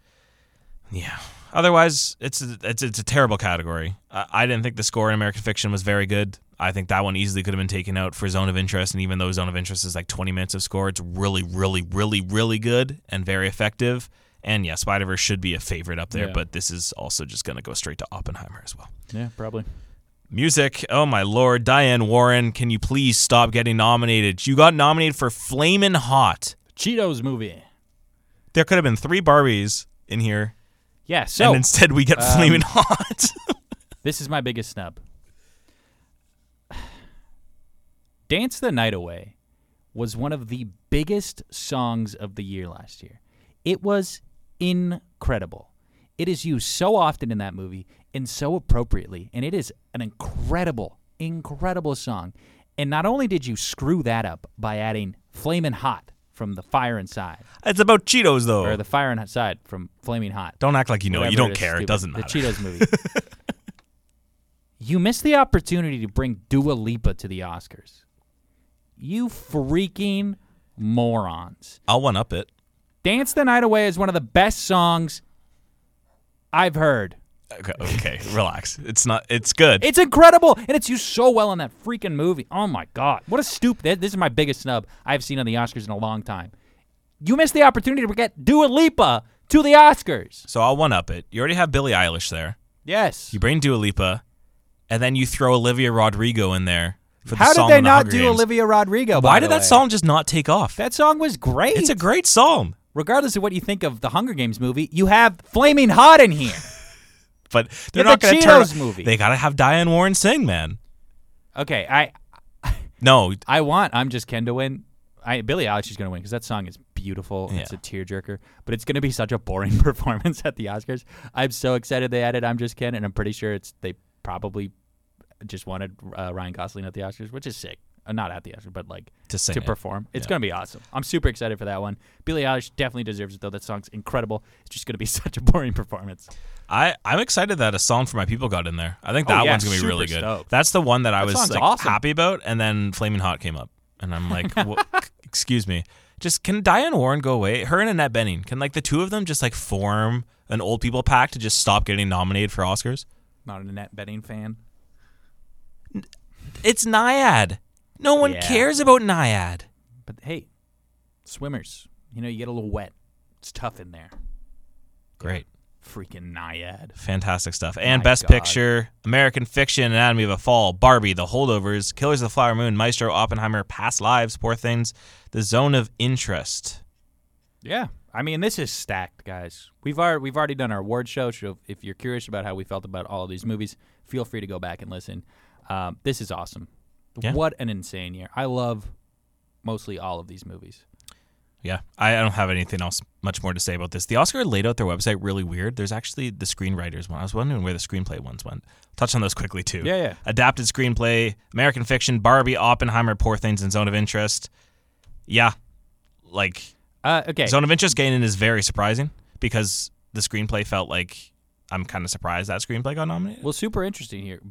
S2: Yeah. Otherwise, it's a, it's it's a terrible category. I, I didn't think the score in American Fiction was very good. I think that one easily could have been taken out for Zone of Interest, and even though Zone of Interest is like 20 minutes of score, it's really, really, really, really good and very effective. And yeah, Spider Verse should be a favorite up there,
S1: Yeah.
S2: but this is also just going to go straight to Oppenheimer as well.
S1: Yeah, probably.
S2: Music, oh my lord, Diane Warren, can you please stop getting nominated? You got nominated for Flamin' Hot.
S1: Cheetos movie.
S2: There could have been three Barbies in here,
S1: Yeah. So
S2: and instead we get
S1: um,
S2: Flamin' Hot.
S1: This is my biggest snub. Dance the Night Away was one of the biggest songs of the year last year. It was incredible. It is used so often in that movie and so appropriately, and it is an incredible, incredible song. And not only did you screw that up by adding Flamin' Hot from the Fire Inside,
S2: it's about Cheetos though.
S1: or the Fire Inside from Flaming Hot,
S2: don't act like you know. it. You don't
S1: is
S2: care. It doesn't matter.
S1: The Cheetos movie. you missed the opportunity to bring Dua Lipa to the Oscars. You freaking morons.
S2: I'll one up it.
S1: Dance the Night Away is one of the best songs I've heard.
S2: Okay, okay, relax. It's not. It's good.
S1: It's incredible, and it's used so well in that freaking movie. Oh my god, what a stupid! This is my biggest snub I've seen on the Oscars in a long time. You missed the opportunity to get Dua Lipa to the Oscars.
S2: so I'll one up it. You already have Billie Eilish there.
S1: Yes.
S2: You bring Dua Lipa, and then you throw Olivia Rodrigo in there for the
S1: How did they not do
S2: Games.
S1: Olivia Rodrigo?
S2: Why did that
S1: way?
S2: song just not take off?
S1: That song was great.
S2: it's a great song,
S1: regardless of what you think of the Hunger Games movie, you have Flaming Hot in here.
S2: but they're
S1: Yeah,
S2: not
S1: the
S2: going to turn.
S1: Movie.
S2: They got to have Diane Warren sing, man.
S1: Okay, I
S2: No,
S1: I want I'm Just Ken to win. I Billie Eilish is going to win because that song is beautiful. It's a
S2: Yeah.
S1: tearjerker, but it's going to be such a boring performance at the Oscars. I'm so excited they added I'm Just Ken, and I'm pretty sure it's they probably just wanted uh, Ryan Gosling at the Oscars, which is sick. Uh, not at the Oscars, but like
S2: to sing
S1: to
S2: it.
S1: perform. It's
S2: Yeah.
S1: going to be awesome. I'm super excited for that one. Billie Eilish definitely deserves it though. That song's incredible. It's just going to be such a boring performance.
S2: I I'm excited that a song for my people got in there. I think
S1: Oh,
S2: that
S1: yeah,
S2: one's gonna be really good.
S1: stoked.
S2: That's the one that I
S1: That
S2: was like
S1: awesome.
S2: happy about, and then Flaming Hot came up, and I'm like, excuse me, just can Diane Warren go away? Her and Annette Bening, can like the two of them just like form an old people pack to just stop getting nominated for Oscars?
S1: Not an Annette Bening fan.
S2: It's Nyad. No one
S1: Yeah.
S2: cares about Nyad.
S1: But hey, swimmers, you know, you get a little wet. It's tough in there.
S2: Great.
S1: Freaking Nyad.
S2: Fantastic stuff. And
S1: My
S2: Best
S1: God.
S2: Picture, American Fiction, Anatomy of a Fall, Barbie, The Holdovers, Killers of the Flower Moon, Maestro, Oppenheimer, Past Lives, Poor Things, The Zone of Interest.
S1: Yeah. I mean, this is stacked, guys. We've already we've already done our award show. So if you're curious about how we felt about all of these movies, feel free to go back and listen. Um, this is awesome.
S2: Yeah.
S1: What an insane year! I love mostly all of these movies.
S2: Yeah, I, I don't have anything else much more to say about this. The Oscar laid out their website really weird. There's actually the screenwriters one. I was wondering where the screenplay ones went. Touch on those quickly too.
S1: Yeah, yeah.
S2: Adapted screenplay, American Fiction, Barbie, Oppenheimer, Poor Things, and Zone of Interest. Yeah, like
S1: Uh, okay.
S2: Zone of Interest gaining is very surprising because the screenplay felt like I'm kind of surprised that screenplay got nominated.
S1: Well, super interesting here.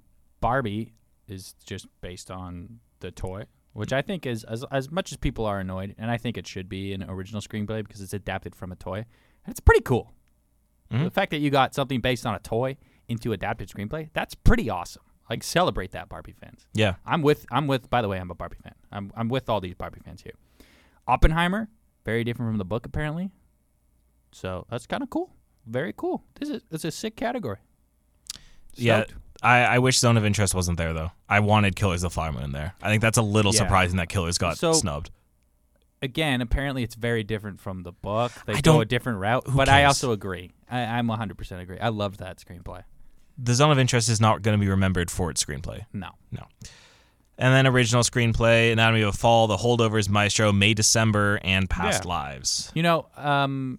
S1: Barbie is just based on the toy, which I think is as as much as people are annoyed, and I think it should be an original screenplay because it's adapted from a toy. And it's pretty cool.
S2: Mhm.
S1: The fact that you got something based on a toy into adapted screenplay, that's pretty awesome. Like celebrate that, Barbie fans.
S2: yeah,
S1: I'm with I'm with by the way, I'm a Barbie fan. I'm I'm with all these Barbie fans here. Oppenheimer, very different from the book apparently. So that's kind of cool. Very cool. This is it's a sick category.
S2: Yeah. I, I wish Zone of Interest wasn't there though. I wanted Killers of the Flower Moon there. I think that's a little
S1: Yeah.
S2: surprising that Killers got
S1: So-
S2: snubbed.
S1: again, apparently it's very different from the book. They
S2: I
S1: go a different route, but I also agree. I, I'm 100% agree. I loved that screenplay.
S2: The Zone of Interest is not going to be remembered for its screenplay.
S1: No. No.
S2: And then original screenplay, Anatomy of a Fall, The Holdovers, Maestro, May, December, and Past
S1: Yeah.
S2: Lives.
S1: You know, um,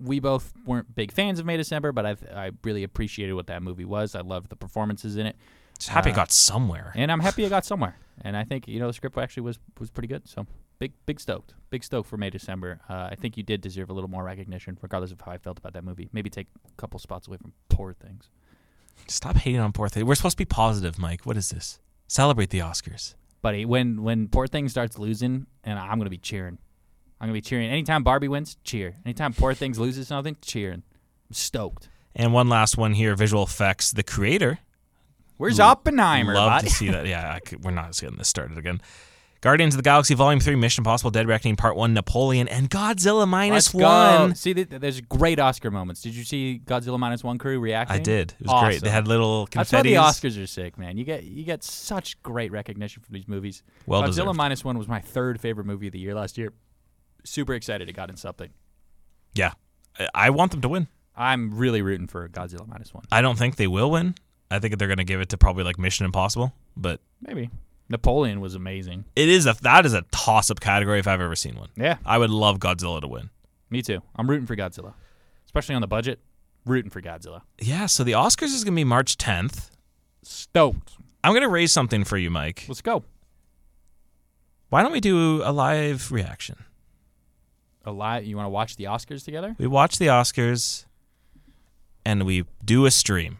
S1: we both weren't big fans of May December, but I I really appreciated what that movie was. I loved the performances in it,
S2: Just happy it
S1: Uh,
S2: got somewhere.
S1: and I'm happy it got somewhere. And I think you know the script actually was was pretty good. So big big stoked, big stoked for May December. Uh, I think you did deserve a little more recognition, regardless of how I felt about that movie. Maybe take a couple spots away from Poor Things.
S2: Stop hating on Poor Things. We're supposed to be positive, Mike. What is this? Celebrate the Oscars.
S1: buddy. When when Poor Things starts losing, and I'm gonna be cheering. I'm gonna be cheering. Anytime Barbie wins, cheer. Anytime Poor Things loses something, cheering. I'm stoked.
S2: And one last one here visual effects. The creator.
S1: Where's Oppenheimer,
S2: Love
S1: buddy?
S2: to see that. Yeah, I could, we're not getting this started again. Guardians of the Galaxy Volume 3, Mission Impossible, Dead Reckoning Part 1, Napoleon, and Godzilla Minus
S1: Let's go.
S2: 1.
S1: See, there's great Oscar moments. Did you see Godzilla minus one crew reacting?
S2: I did. It was great. They had little
S1: That's why
S2: confetti.
S1: the Oscars are sick, man. You get you get such great recognition from these movies.
S2: Well
S1: Godzilla
S2: deserved.
S1: minus one was my third favorite movie of the year last year. Super excited it got in something.
S2: Yeah. I- want them to win.
S1: I'm really rooting for Godzilla minus one.
S2: I don't think they will win. I think they're going to give it to probably like Mission Impossible, but
S1: Maybe Napoleon was amazing.
S2: it is a that is a toss up category if I've ever seen one.
S1: Yeah,
S2: I would love Godzilla to win.
S1: me too. I'm rooting for Godzilla, especially on the budget. Rooting for Godzilla.
S2: Yeah, so the Oscars is going to be March 10th.
S1: Stoked.
S2: I'm going to raise something for you, Mike.
S1: Let's go.
S2: Why don't we do a live reaction?
S1: A lot. You want to watch the Oscars together?
S2: We watch the Oscars and we do a stream.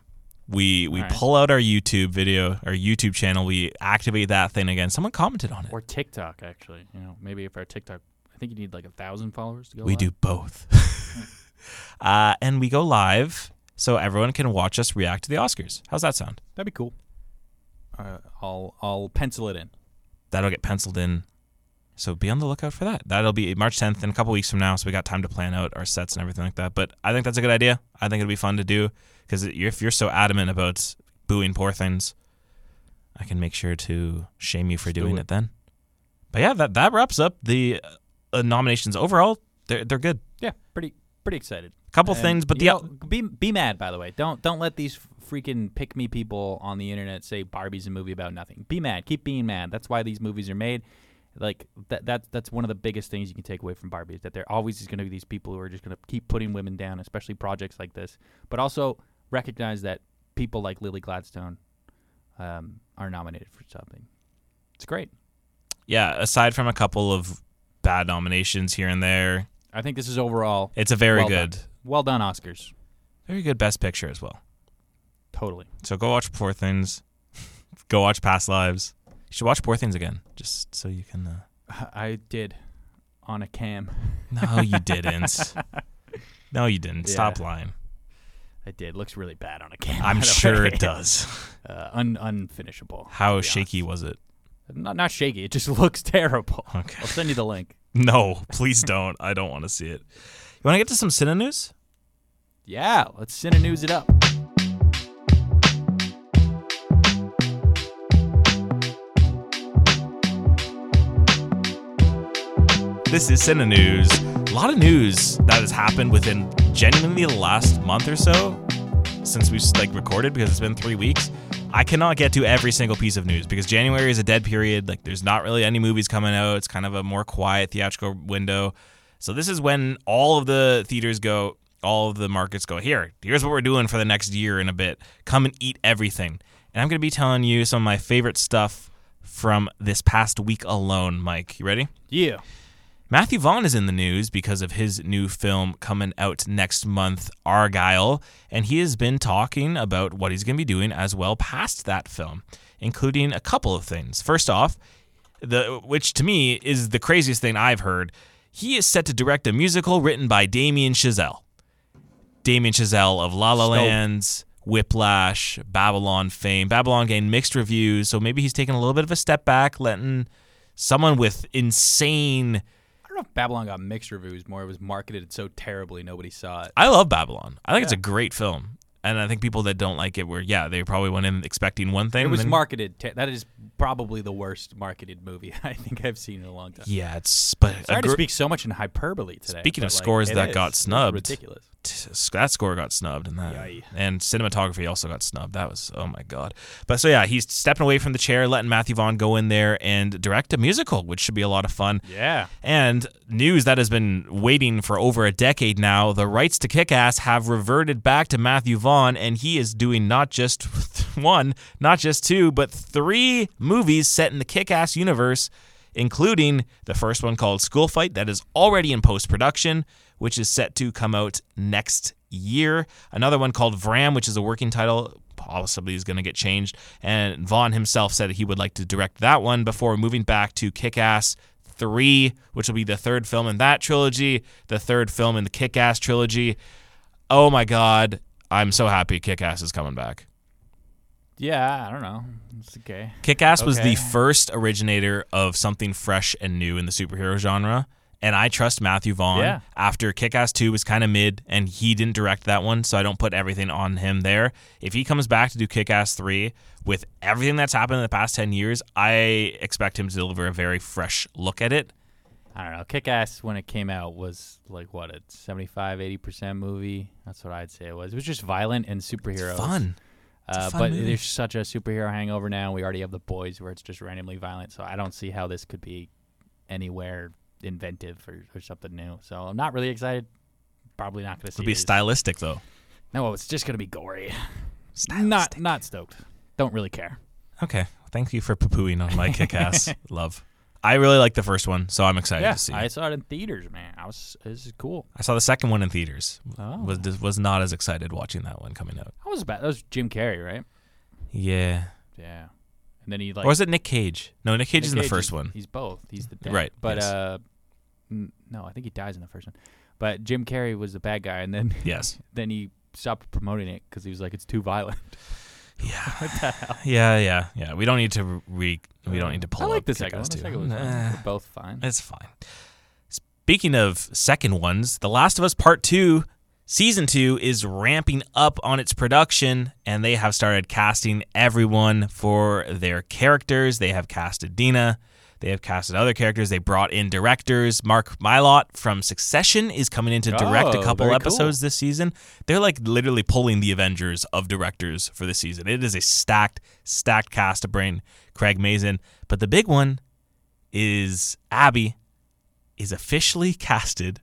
S2: We we
S1: All right.
S2: pull out our YouTube video, our YouTube channel, we activate that thing again. Someone commented on it.
S1: Or TikTok, actually. You know, maybe if our TikTok, I think you need like a thousand followers to go.
S2: We
S1: live.
S2: do both. uh, and we go live so everyone can watch us react to the Oscars. How's that sound?
S1: That'd be cool. Uh, I'll I'll pencil it in.
S2: That'll get penciled in. So be on the lookout for that. That'll be March 10th in a couple weeks from now. So we got time to plan out our sets and everything like that. But I think that's a good idea. I think it'll be fun to do because if you're so adamant about booing poor things, I can make sure to shame you for
S1: do
S2: doing
S1: it.
S2: it. then. But yeah, that that wraps up the uh, nominations overall. They're they're good.
S1: Yeah, pretty pretty excited.
S2: Couple
S1: And,
S2: things, but the
S1: know, be be mad. By the way, don't don't let these freaking pick me people on the internet say Barbie's a movie about nothing. Be mad. Keep being mad. That's why these movies are made. Like that that that's one of the biggest things you can take away from Barbie is that there always is going to be these people who are just going to keep putting women down, especially projects like this. But also recognize that people like Lily Gladstone um, are nominated for something. It's great.
S2: yeah, aside from a couple of bad nominations here and there,
S1: I think this is overall
S2: it's a very
S1: well
S2: good,
S1: done. Well done, Oscars.
S2: very good Best Picture as well.
S1: Totally.
S2: So go watch Poor Things. go watch Past Lives. You should watch Poor Things again, just so you can. Uh...
S1: I did on a cam.
S2: No, you didn't. no, you didn't. Stop lying.
S1: I did. Looks really bad on a cam.
S2: I'm sure it does.
S1: Uh, un- unfinishable.
S2: How shaky
S1: honest.
S2: was it?
S1: Not not shaky. It just looks terrible.
S2: Okay.
S1: I'll send you the link.
S2: No, please don't. I don't want to see it. You want to get to some Cine news?
S1: Yeah, let's Cine News it up.
S2: This is Cine News. A lot of news that has happened within genuinely the last month or so since we've like recorded because it's been three weeks. I cannot get to every single piece of news because January is a dead period. Like there's not really any movies coming out. It's kind of a more quiet theatrical window. So this is when all of the theaters go, all of the markets go, here, here's what we're doing for the next year and a bit. Come and eat everything. And I'm going to be telling you some of my favorite stuff from this past week alone, Mike. You ready?
S1: Yeah.
S2: Matthew Vaughn is in the news because of his new film coming out next month, Argylle, and he has been talking about what he's going to be doing as well past that film, including a couple of things. First off, the which to me is the craziest thing I've heard. He is set to direct a musical written by Damien Chazelle. Damien Chazelle of La La
S1: Stoked.
S2: Land, Whiplash, Babylon fame. Babylon gained mixed reviews, so maybe he's taking a little bit of a step back, letting someone with insane
S1: know if Babylon got mixed reviews more. It was marketed so terribly nobody saw it.
S2: I love Babylon. I think it's a great film. And I think people that don't like it were, yeah, they probably went in expecting one thing.
S1: It was
S2: then-
S1: marketed. Te- that is probably the worst marketed movie I think I've seen in a long time.
S2: Yeah, it's but
S1: Sorry to speak so much in hyperbole today.
S2: Speaking of
S1: like,
S2: scores that
S1: is.
S2: got snubbed.
S1: ridiculous.
S2: t- that score got snubbed, and that
S1: Yay.
S2: and cinematography also got snubbed. That was oh my god. But so yeah, he's stepping away from the chair, letting Matthew Vaughn go in there and direct a musical, which should be a lot of fun.
S1: Yeah.
S2: And news that has been waiting for over a decade now the rights to Kick Ass have reverted back to Matthew Vaughn, and he is doing not just one, not just two, but three movies set in the Kick Ass universe, including the first one called School Fight, that is already in post production, which is set to come out next year. Another one called Vram, which is a working title. Possibly is going to get changed. And Vaughn himself said he would like to direct that one before moving back to Kick Ass 3, which will be the third film in that trilogy, the third film in the Kick Ass trilogy. Oh my God. I'm so happy Kick Ass is coming back.
S1: Yeah, I don't know. It's okay.
S2: Kick Ass was the first originator of something fresh and new in the superhero genre. And I trust Matthew Vaughn.
S1: Yeah.
S2: After Kick Ass 2 was kind of mid and he didn't direct that one, so I don't put everything on him there. If he comes back to do Kick Ass 3 with everything that's happened in the past 10 years, I expect him to deliver a very fresh look at it.
S1: I don't know. Kick Ass when it came out was like what a 75, 80 percent movie. That's what I'd say it was. It was just violent and superheroes.
S2: Fun.
S1: Uh,
S2: fun
S1: but
S2: movie.
S1: there's such a superhero hangover now. We already have the boys where it's just randomly violent. So I don't see how this could be anywhere inventive or, or something new. So I'm not really excited. Probably not going to see. It.
S2: It'll be
S1: these.
S2: stylistic though.
S1: No, it's just going to be gory.
S2: Stylistic.
S1: Not not stoked. Don't really care.
S2: Okay. Thank you for poo-pooing on my Kick Ass love. I really like the first one, so I'm excited
S1: yeah,
S2: to see. It.
S1: I saw it in theaters, man. I was this is cool.
S2: I saw the second one in theaters.
S1: Oh.
S2: Was was not as excited watching that one coming out.
S1: That was bad. That was Jim Carrey, right?
S2: Yeah.
S1: Yeah. And then he like
S2: or is it Nick Cage? No, Nick Cage
S1: Nick
S2: is in the
S1: Cage
S2: first one.
S1: He's both. He's the dad.
S2: Right,
S1: But
S2: yes.
S1: uh, n- no, I think he dies in the first one. But Jim Carrey was the bad guy, and then
S2: Yes.
S1: then he stopped promoting it because he was like, it's too violent.
S2: Yeah. yeah, yeah, yeah. We don't need to re. We don't need to pull.
S1: I like
S2: up
S1: the
S2: Kick
S1: second one.
S2: Ass
S1: The
S2: 2.
S1: second one was fine.
S2: Nah,
S1: They're both fine.
S2: It's fine. Speaking of second ones, The Last of Us Part 2, Season 2 is ramping up on its production, and they have started casting everyone for their characters. They have casted Dina. They have casted other characters. They brought in directors. Mark Mylod from Succession is coming in to direct a
S1: Oh,
S2: couple
S1: very
S2: episodes this season. They're like literally pulling the Avengers of directors for this season. It is a stacked, stacked cast to bring Craig Mazin. But the big one is Abby is officially casted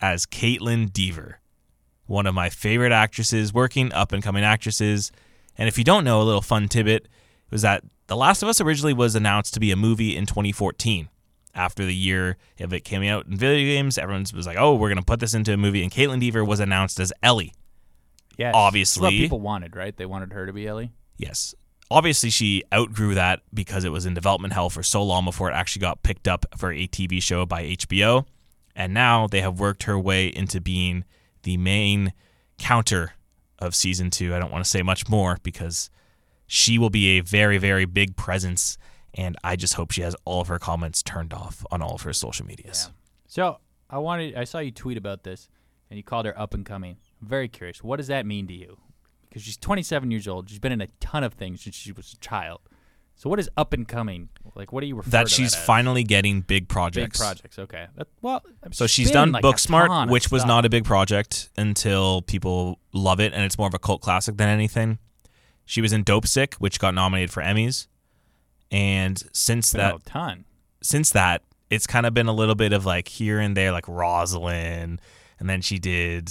S2: as Kaitlyn Dever, one of my favorite actresses, working up and coming actresses. And if you don't know, a little fun tidbit was that The Last of Us originally was announced to be a movie in 2014. After the year of it came out in video games, everyone was like, "Oh, we're gonna put this into a movie." And Kaitlyn Dever was announced as Ellie.
S1: Yes.
S2: obviously-
S1: That's what people wanted, right? They wanted her to be Ellie.
S2: Yes. Obviously, she outgrew that because it was in development hell for so long before it actually got picked up for a TV show by HBO. And now they have worked her way into being the main counter of season two. I don't want to say much more because she will be a very, very big presence. And I just hope she has all of her comments turned off on all of her social medias.
S1: So I wanted. I saw you tweet about this, and you called her up and coming. I'm very curious. What does that mean to you? Because she's 27 years old. She's been in a ton of things since she was a child. So what is up and coming? Like, what do you refer
S2: That
S1: to
S2: she's
S1: that
S2: finally getting big projects?
S1: big
S2: projects.
S1: Okay. That, well,
S2: So she's done
S1: like,
S2: Booksmart, which was not a big project until people love it, and it's more of a cult classic than anything. She was in Dopesick, which got nominated for Emmys, and since
S1: Been
S2: that,
S1: ton.
S2: since that, it's kind of been a little bit of like here and there, like Rosaline, and then she did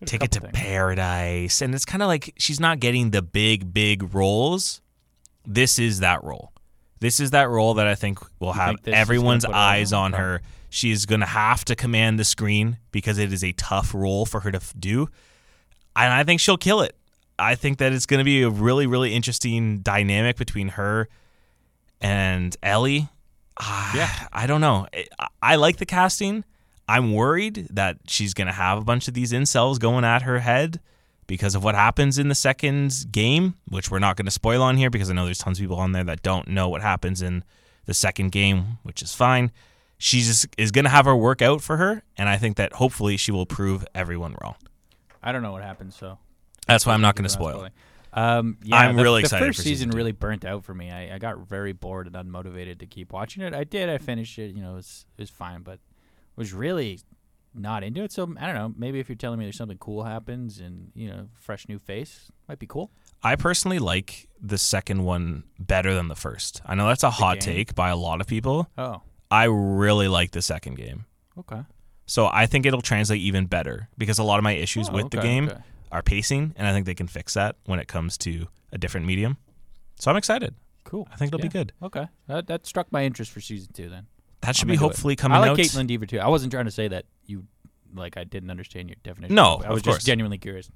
S1: a
S2: Ticket to
S1: things.
S2: Paradise, and it's kind of like she's not getting the big, big roles. This is that role. This is that role that I think will have
S1: think this is gonna
S2: everyone's eyes
S1: on?
S2: on her. She is going to have to command the screen because it is a tough role for her to do. And I think she'll kill it. I think that it's going to be a really, really interesting dynamic between her and Ellie. Ah,
S1: Yeah.
S2: I don't know. I- I like the casting. I'm worried that she's going to have a bunch of these incels going at her head because of what happens in the second game, which we're not going to spoil on here because I know there's tons of people on there that don't know what happens in the second game, which is fine. She just is going to have her work out for her, and I think that hopefully she will prove everyone wrong.
S1: I don't know what happens, so
S2: That's why I'm not going to spoil.
S1: spoiling. Um, yeah,
S2: I'm
S1: the,
S2: really
S1: the
S2: excited
S1: first
S2: for season
S1: season really burnt out for me. I, I got very bored and unmotivated to keep watching it. I did. I finished it. You know, it was, it was fine, but was really not into it. So I don't know. Maybe if you're telling me there's something cool happens and you know, fresh new face might be cool.
S2: I personally like the second one better than the first. I know that's a hot take by a lot of people.
S1: Oh,
S2: I really like the second game.
S1: okay.
S2: So I think it'll translate even better because a lot of my issues
S1: Oh,
S2: with the game
S1: okay.
S2: Are pacing, and I think they can fix that when it comes to a different medium. So I'm excited.
S1: Cool.
S2: I think it'll be good.
S1: Okay, that that struck my interest for season two. Then
S2: That should
S1: I'm
S2: be
S1: it.
S2: hopefully coming
S1: I like
S2: out.
S1: Kaitlyn Dever too. I wasn't trying to say that you like I didn't understand your definition.
S2: No,
S1: I was just genuinely curious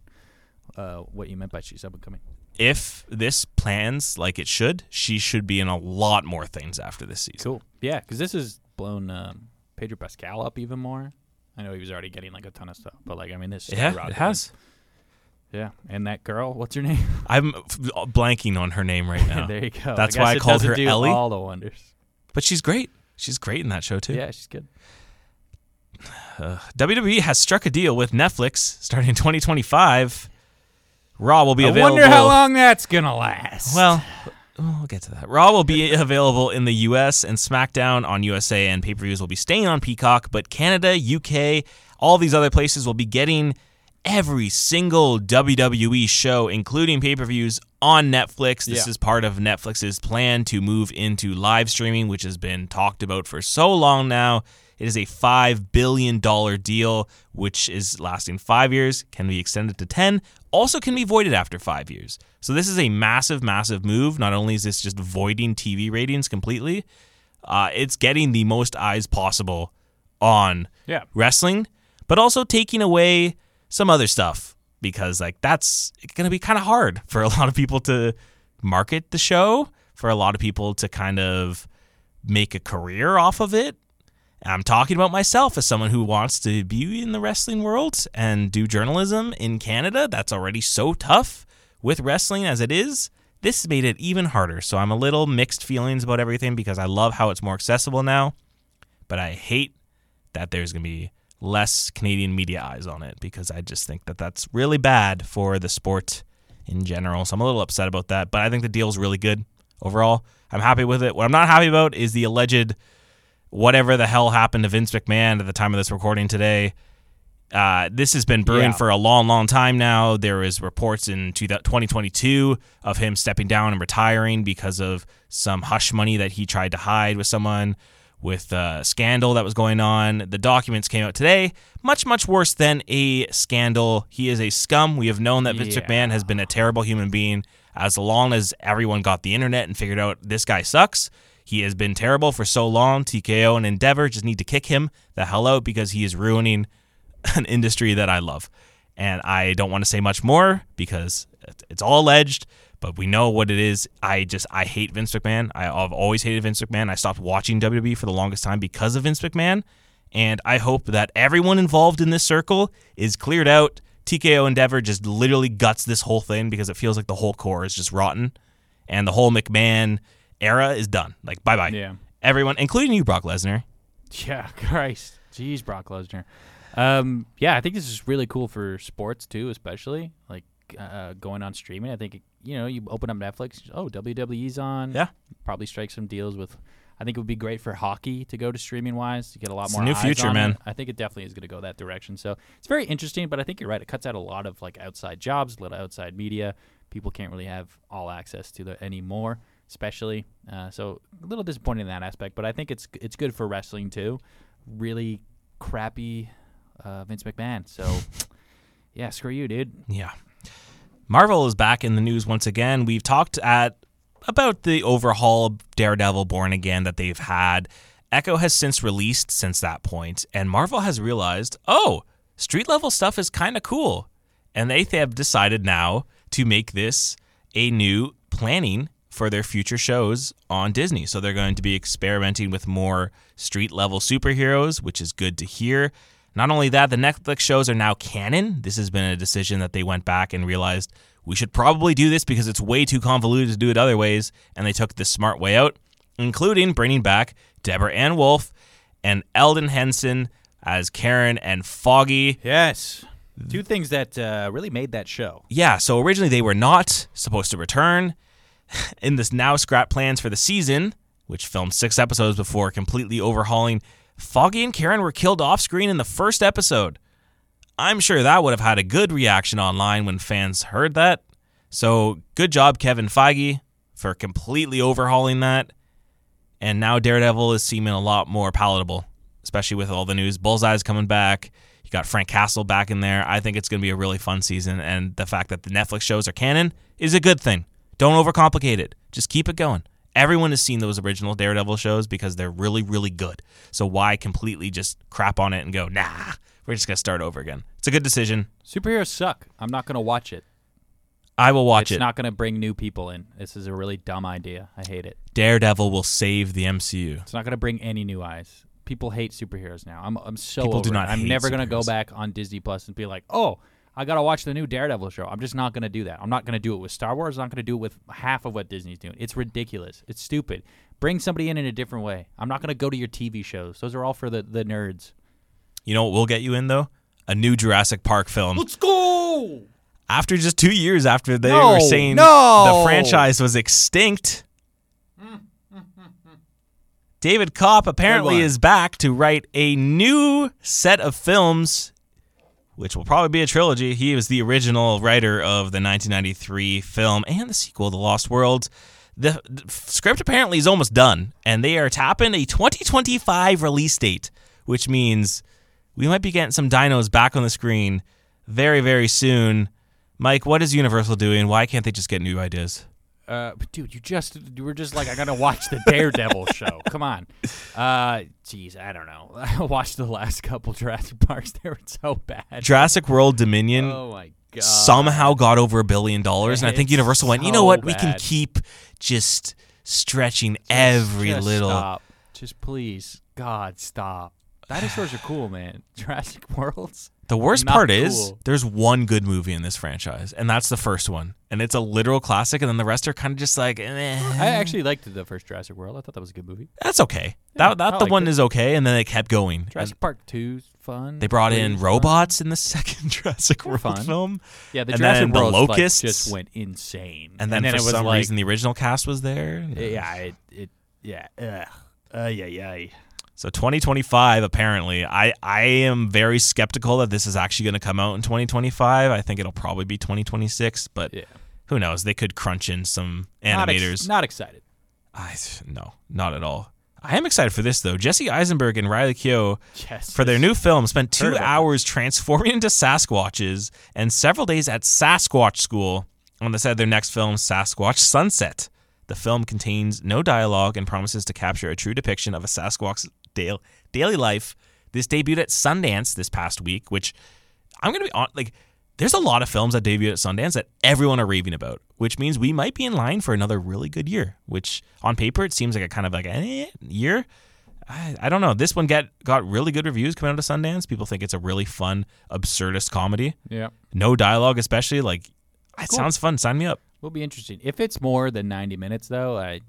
S1: uh, what you meant by she's up and coming.
S2: If this plans like it should, she should be in a lot more things after this season.
S1: Cool. Yeah, because this has blown um, Pedro Pascal up even more. I know he was already getting like a ton of stuff, but like I mean, this
S2: Yeah, it has.
S1: Yeah, and that girl, what's her name?
S2: I'm blanking on her name right now.
S1: there you go.
S2: That's
S1: guess
S2: why I called her
S1: do
S2: Ellie.
S1: All the wonders.
S2: But she's great. She's great in that show too.
S1: Yeah, she's good.
S2: Uh, WWE has struck a deal with Netflix starting in 2025. Raw will be
S1: I
S2: available.
S1: I wonder how long that's gonna last.
S2: Well, we'll get to that. Raw will be available in the US and SmackDown on USA and pay-per-views will be staying on Peacock, but Canada, UK, all these other places will be getting every single WWE show including pay-per-views on Netflix. This
S1: Yeah.
S2: is part of Netflix's plan to move into live streaming, which has been talked about for so long now. It is a $5 billion deal, which is lasting five years, can be extended to 10, also can be voided after five years. So this is a massive, massive move. Not only is this just voiding TV ratings completely, uh, it's getting the most eyes possible on
S1: yeah,
S2: wrestling, but also taking away some other stuff because like that's going to be kind of hard for a lot of people to market the show, for a lot of people to kind of make a career off of it. I'm talking about myself as someone who wants to be in the wrestling world and do journalism in Canada. That's already so tough with wrestling as it is. This made it even harder. So I'm a little mixed feelings about everything because I love how it's more accessible now, but I hate that there's going to be less Canadian media eyes on it because I just think that that's really bad for the sport in general. So I'm a little upset about that, but I think the deal's really good overall. I'm happy with it. What I'm not happy about is the alleged whatever the hell happened to Vince McMahon at the time of this recording today. Uh, this has been brewing
S1: Yeah.
S2: for a long, long time now. There is reports in 2022 of him stepping down and retiring because of some hush money that he tried to hide with someone with a scandal that was going on. The documents came out today. Much, much worse than a scandal. He is a scum. We have known that Vince
S1: Yeah.
S2: McMahon has been a terrible human being as long as everyone got the internet and figured out this guy sucks. He has been terrible for so long. TKO and Endeavor just need to kick him the hell out because he is ruining an industry that I love. And I don't want to say much more because it's all alleged, but we know what it is. I just, I hate Vince McMahon. I, I've always hated Vince McMahon. I stopped watching WWE for the longest time because of Vince McMahon. And I hope that everyone involved in this circle is cleared out. TKO Endeavor just literally guts this whole thing because it feels like the whole core is just rotten. And the whole McMahon era is done. Like, bye bye.
S1: Yeah.
S2: Everyone, including you, Brock Lesnar.
S1: Yeah, Christ. Jeez, Brock Lesnar. Um, yeah, I think this is really cool for sports too, especially like uh, going on streaming. I think you know you open up Netflix. Oh, WWE's on.
S2: Yeah.
S1: probably strike some deals with. I think it would be great for hockey to go to streaming wise to get a lot
S2: It's
S1: more
S2: the new future, man.
S1: it. I think it definitely is going to go that direction. So it's very interesting, but I think you're right. It cuts out a lot of like outside jobs, a lot of outside media. People can't really have all access to the anymore, especially. Uh, so a little disappointing in that aspect, but I think it's it's good for wrestling too. Really crappy uh, Vince McMahon. So yeah, screw you, dude.
S2: Yeah. Marvel is back in the news once again. We've talked at about the overhaul of Daredevil Born Again that they've had. Echo has since released since that point, and Marvel has realized, oh, street level stuff is kind of cool. And they have decided now to make this a new planning for their future shows on Disney. So they're going to be experimenting with more street level superheroes, which is good to hear. Not only that, the Netflix shows are now canon. This has been a decision that they went back and realized we should probably do this because it's way too convoluted to do it other ways, and they took the smart way out, including bringing back Deborah Ann Woll and Elden Henson as Karen and Foggy.
S1: Yes. Two things that uh, really made that show.
S2: Yeah, so originally they were not supposed to return. In this now scrap plans for the season, which filmed six episodes before completely overhauling, Foggy and Karen were killed off screen in the first episode. I'm sure that would have had a good reaction online when fans heard that. So good job, Kevin Feige, for completely overhauling that. And now Daredevil is seeming a lot more palatable, especially with all the news. Bullseye's coming back. You got Frank Castle back in there. I think it's going to be a really fun season. And the fact that the Netflix shows are canon is a good thing. Don't overcomplicate it. Just keep it going. Everyone has seen those original Daredevil shows because they're really, really good. So why completely just crap on it and go, nah, we're just going to start over again? It's a good decision.
S1: Superheroes suck. I'm not going to watch it.
S2: I will watch
S1: it's
S2: it.
S1: It's not going to bring new people in. This is a really dumb idea. I hate it.
S2: Daredevil will save the MCU.
S1: It's not going to bring any new eyes. People hate superheroes now. I'm I'm so
S2: People do not.
S1: I'm never going to go back on Disney Plus and be like, "Oh, I gotta watch the new Daredevil show. I'm just not gonna do that. I'm not gonna do it with Star Wars. I'm not gonna do it with half of what Disney's doing. It's ridiculous. It's stupid. Bring somebody in in a different way. I'm not gonna go to your TV shows. Those are all for the the nerds.
S2: You know what will get you in though? A new Jurassic Park film.
S1: Let's go.
S2: After just two years after they
S1: No,
S2: were saying
S1: no.
S2: the franchise was extinct. David Koepp apparently is back to write a new set of films, which will probably be a trilogy. He was the original writer of the 1993 film and the sequel, The Lost World. The, the script apparently is almost done, and they are tapping a 2025 release date, which means we might be getting some dinos back on the screen very, very soon. Mike, what is Universal doing? Why can't they just get new ideas?
S1: Uh, but dude, you just you were just like, I gotta watch the Daredevil show. Come on. Uh, jeez, I don't know. I watched the last couple Jurassic Parks. They were so bad.
S2: Jurassic World Dominion
S1: oh my god.
S2: somehow got over a billion dollars, and I think Universal went, you know
S1: so
S2: what? We can keep just stretching every
S1: Just
S2: little.
S1: Stop. Just please, God, stop. Dinosaurs are cool, man. Jurassic Worlds.
S2: The worst
S1: Not
S2: part is
S1: cool.
S2: there's one good movie in this franchise, and that's the first one, and it's a literal classic. And then the rest are kind of just like, eh.
S1: I actually liked the first Jurassic World. I thought that was a good movie.
S2: that's okay.
S1: Yeah,
S2: that that
S1: I
S2: the one
S1: it.
S2: is okay, and then it kept going.
S1: Jurassic Park 2's fun.
S2: They brought in
S1: Three's fun.
S2: robots in the second Jurassic World
S1: fun.
S2: film,
S1: Yeah, the
S2: and
S1: Jurassic
S2: then the
S1: World
S2: locusts.
S1: just went insane.
S2: and then, for
S1: it was
S2: some
S1: like,
S2: reason the original cast was there.
S1: yeah, it, it yeah, ugh, uh, yeah, yeah.
S2: So 2025, apparently, I I am very skeptical that this is actually going to come out in 2025. I think it'll probably be 2026, but
S1: Yeah.
S2: who knows? They could crunch in some
S1: Not, ex-
S2: animators.
S1: not excited.
S2: I, no, not at all. I am excited for this though. Jesse Eisenberg and Riley Keough
S1: Yes.
S2: for their new film spent two hours transforming into Sasquatches and several days at Sasquatch School on the set of their next film, Sasquatch Sunset. The film contains no dialogue and promises to capture a true depiction of a Sasquatch's da- daily life. This debuted at Sundance this past week, which I'm going to be on. Like, there's a lot of films that debut at Sundance that everyone are raving about, which means we might be in line for another really good year. Which on paper it seems like a kind of like a eh, year. I, I don't know. This one get got really good reviews coming out of Sundance. People think it's a really fun, absurdist comedy.
S1: Yeah.
S2: No dialogue, especially. Like, it
S1: Cool.
S2: sounds fun. Sign me up.
S1: Will be interesting. If it's more than 90 minutes, though, I.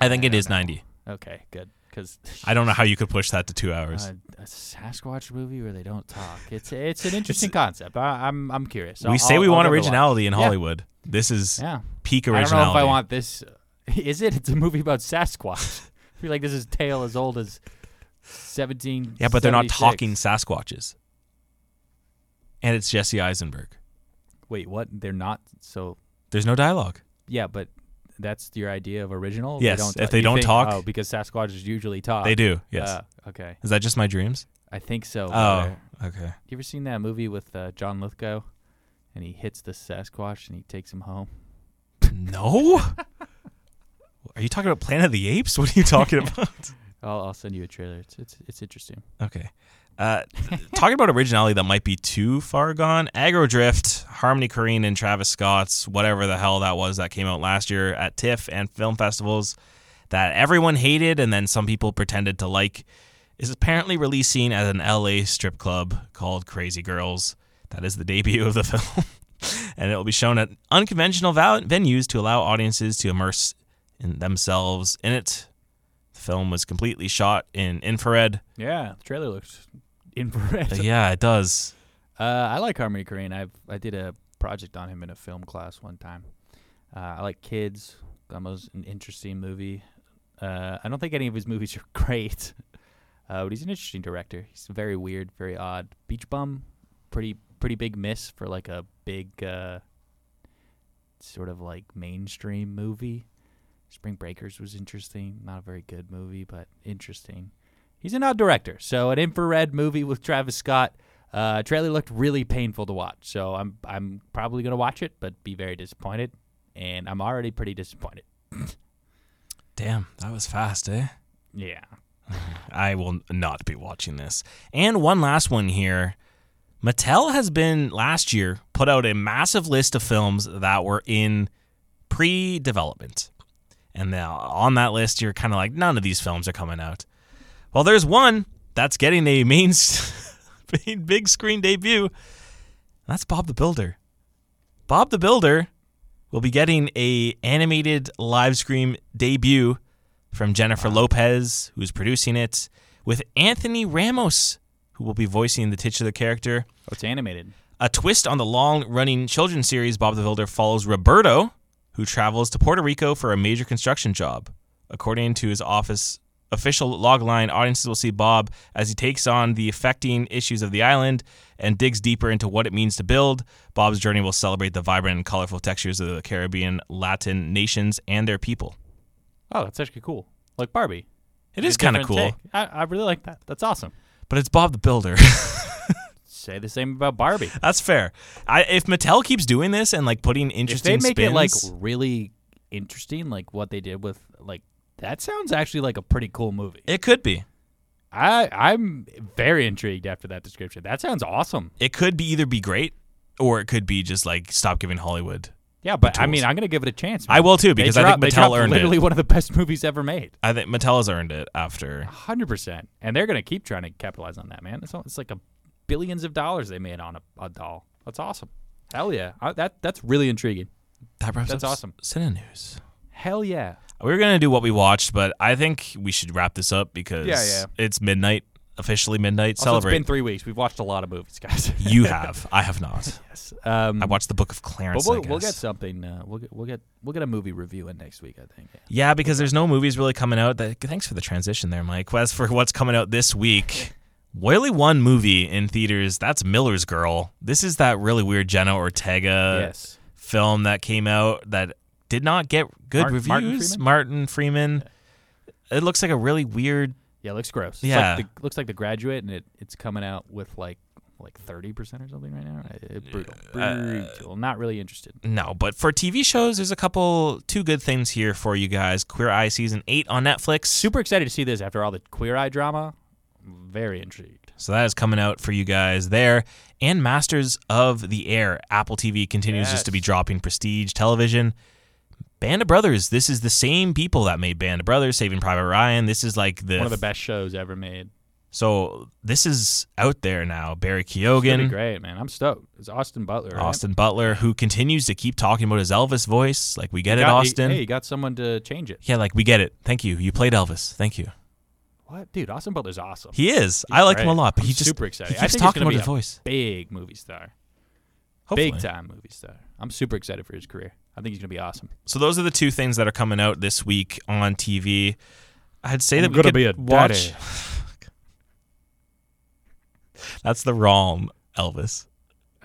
S2: I think it
S1: don't know.
S2: 90.
S1: Okay, good. Because
S2: I don't know how you could push that to two hours.
S1: a, a Sasquatch movie where they don't talk. It's it's an interesting concept. I, I'm I'm curious.
S2: we
S1: I'll-
S2: say we
S1: I'll
S2: want originality in
S1: Yeah.
S2: Hollywood. This is
S1: Yeah.
S2: peak originality.
S1: I don't know if I want this. Is it? It's a movie about Sasquatch. I feel like this is a tale as old as 17.
S2: yeah, but they're not talking Sasquatches. And it's Jesse Eisenberg.
S1: Wait, what? They're not. So
S2: There's no dialogue.
S1: yeah, but that's your idea of original.
S2: Yes,
S1: don't
S2: if they don't
S1: think-
S2: talk-
S1: Oh, because Sasquatches usually talk.
S2: They do. Yes.
S1: Uh, okay,
S2: is that just my dreams?
S1: I think so.
S2: Oh, okay.
S1: You ever seen that movie with uh, John Lithgow, and he hits the Sasquatch and he takes him home?
S2: No. Are you talking about Planet of the Apes? What are you talking about?
S1: I'll, I'll send you a trailer. It's it's it's interesting.
S2: Okay. Uh, talking about originality that might be too far gone. Aggro Drift, Harmony Korine and Travis Scott's whatever the hell that was that came out last year at TIFF and film festivals that everyone hated and then some people pretended to like is apparently releasing at an LA strip club called Crazy Girls. That is the debut of the film. and it will be shown at unconventional venues to allow audiences to immerse in themselves in it. The film was completely shot in infrared.
S1: Yeah, the trailer looks infrared.
S2: Yeah, it does.
S1: Uh, I like Harmony Korine. I I did a project on him in a film class one time. Uh, I like Kids. Was an interesting movie. Uh, I don't think any of his movies are great, uh, but he's an interesting director. He's very weird, very odd. Beach Bum, pretty pretty big miss for like a big uh, sort of like mainstream movie. Spring Breakers was interesting. Not a very good movie, but interesting. He's an odd director. So an infrared movie with Travis Scott. Uh, trailer looked really painful to watch, so I'm I'm probably gonna watch it, but be very disappointed. And I'm already pretty disappointed.
S2: Damn, that was fast, eh?
S1: Yeah.
S2: I will not be watching this. And one last one here. Mattel has been last year put out a massive list of films that were in pre-development. And now on that list you're kind of like none of these films are coming out. Well, there's one that's getting a main big screen debut. That's Bob the Builder. Bob the Builder will be getting a animated live stream debut from Jennifer Lopez, who's producing it, with Anthony Ramos, who will be voicing the titular character.
S1: Oh, it's animated.
S2: A twist on the long running children's series, Bob the Builder follows Roberto, who travels to Puerto Rico for a major construction job. According to his office official logline, audiences will see Bob as he takes on the affecting issues of the island and digs deeper into what it means to build. Bob's journey will celebrate the vibrant and colorful textures of the Caribbean, Latin nations, and their people.
S1: Oh, that's actually cool. Like Barbie.
S2: it is kind of cool.
S1: I, I really like that. That's awesome.
S2: but it's Bob the Builder.
S1: Say the same about Barbie.
S2: That's fair. I, if Mattel keeps doing this and like putting
S1: If
S2: interesting
S1: they make
S2: spins,
S1: it like really interesting, like what they did with like that sounds actually like a pretty cool movie.
S2: it could be.
S1: I I'm very intrigued after that description. That sounds awesome.
S2: It could be either be great or it could be just like stop giving Hollywood.
S1: Yeah, but I mean, I'm gonna give it a chance.
S2: I will too
S1: They
S2: because I
S1: dropped-
S2: think Mattel earned
S1: literally
S2: it.
S1: one of the best movies ever made.
S2: I think Mattel has earned it after.
S1: hundred percent, and they're gonna keep trying to capitalize on that, man. It's, it's like a billions of dollars they made on a, a doll. That's awesome. Hell yeah, I, that that's really intriguing.
S2: That wraps
S1: That's awesome.
S2: Cine News.
S1: Hell yeah.
S2: We were gonna do what we watched, but I think we should wrap this up because
S1: Yeah, yeah.
S2: it's midnight, officially midnight.
S1: Also,
S2: Celebrate.
S1: it's been three weeks. We've watched a lot of movies, guys.
S2: you have. I have not.
S1: yes. Um,
S2: I watched the Book of
S1: but
S2: Clarence.
S1: we'll,
S2: I
S1: we'll get something. Uh, we'll get we'll get we'll get a movie review in next week. I think. Yeah.
S2: Yeah, because there's no movies really coming out. That thanks for the transition there, Mike. As for what's coming out this week, Wiley one movie in theaters. That's Miller's Girl. This is that really weird Jenna Ortega
S1: yes.
S2: film that came out that did not get good
S1: Martin- Martin
S2: reviews.
S1: Freeman?
S2: Martin Freeman. It looks like a really weird.
S1: Yeah, it looks gross.
S2: Yeah.
S1: Like the, looks like the graduate, and it, it's coming out with like like thirty percent or something right now. Uh, brutal. Brutal. Not really interested.
S2: No, but for TV shows, there's a couple two good things here for you guys. Queer Eye season eight on Netflix.
S1: Super excited to see this after all the Queer Eye drama. Very intrigued.
S2: So that is coming out for you guys there. And Masters of the Air. Apple TV continues just to be dropping prestige television. Band of Brothers. This is the same people that made Band of Brothers, Saving Private Ryan. This is like the
S1: One of the best shows ever made.
S2: So this is out there now. Barry Keoghan,
S1: great, man. I'm stoked. It's Austin Butler. right?
S2: Austin Butler, who continues to keep talking about his Elvis voice. Like we get it,
S1: Got- he-
S2: Austin.
S1: hey, you got someone to change it.
S2: Yeah, like we get it. Thank you. You played Elvis. Thank you.
S1: What, dude? Austin Butler's awesome.
S2: He is. I like him a lot, but
S1: I'm
S2: he just
S1: super excited.
S2: He
S1: I
S2: keeps
S1: think
S2: talking about his voice.
S1: Big movie star.
S2: Hopefully.
S1: Big time movie star. I'm super excited for his career. I think he's gonna be awesome.
S2: So those are the two things that are coming out this week on TV. I'd say
S1: I'm
S2: that we
S1: gonna
S2: could
S1: be a
S2: watch.
S1: daddy.
S2: That's the wrong Elvis.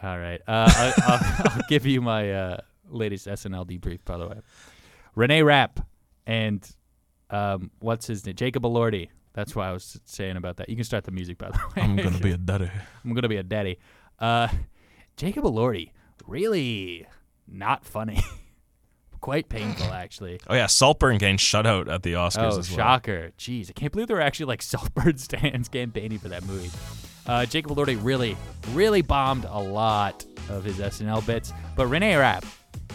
S1: All right. Uh, I, I'll, I'll give you my uh, latest SNL debrief, by the way. Renee Rapp and um, what's his name? Jacob Elordi. That's why I was saying about that. You can start the music, by the way.
S2: I'm gonna be a daddy.
S1: I'm gonna be a daddy. Uh, Jacob Elordi, really not funny. Quite painful, actually.
S2: Oh yeah, Saltburn getting shutout at the Oscars
S1: Oh,
S2: as well.
S1: shocker! Jeez, I can't believe there were actually like Saltburn stands campaigning for that movie. Uh, Jacob Elordi really, really bombed a lot of his SNL bits, but Renee Rapp,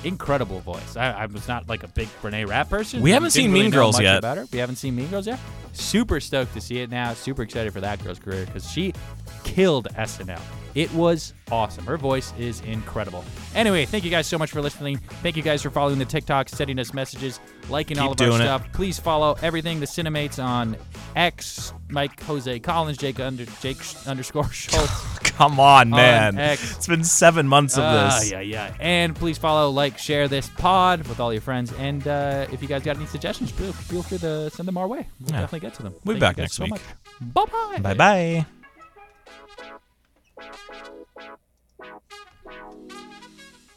S1: incredible voice. I, I was not like a big Renee Rapp person.
S2: We haven't seen
S1: really
S2: Mean Girls yet.
S1: About her. We haven't seen Mean Girls yet. Super stoked to see it now. Super excited for that girl's career because she killed SNL. It was awesome. Her voice is incredible. Anyway, thank you guys so much for listening. Thank you guys for following the TikTok, sending us messages, liking all
S2: Keep
S1: of our
S2: doing it.
S1: stuff. Please follow everything the Cinemates on X, Mike Jose Collins, Jake under Jake underscore Schulz.
S2: Come on, man.
S1: X.
S2: It's been seven months of
S1: Ah,
S2: this.
S1: yeah, yeah. And please follow, like, share this pod with all your friends. And uh, if you guys got any suggestions, feel, feel free to send them our way. We'll
S2: Yeah.
S1: definitely get to them.
S2: We'll be
S1: Thank
S2: back
S1: you
S2: next
S1: so
S2: week.
S1: Bye bye.
S2: Bye bye. Thank you.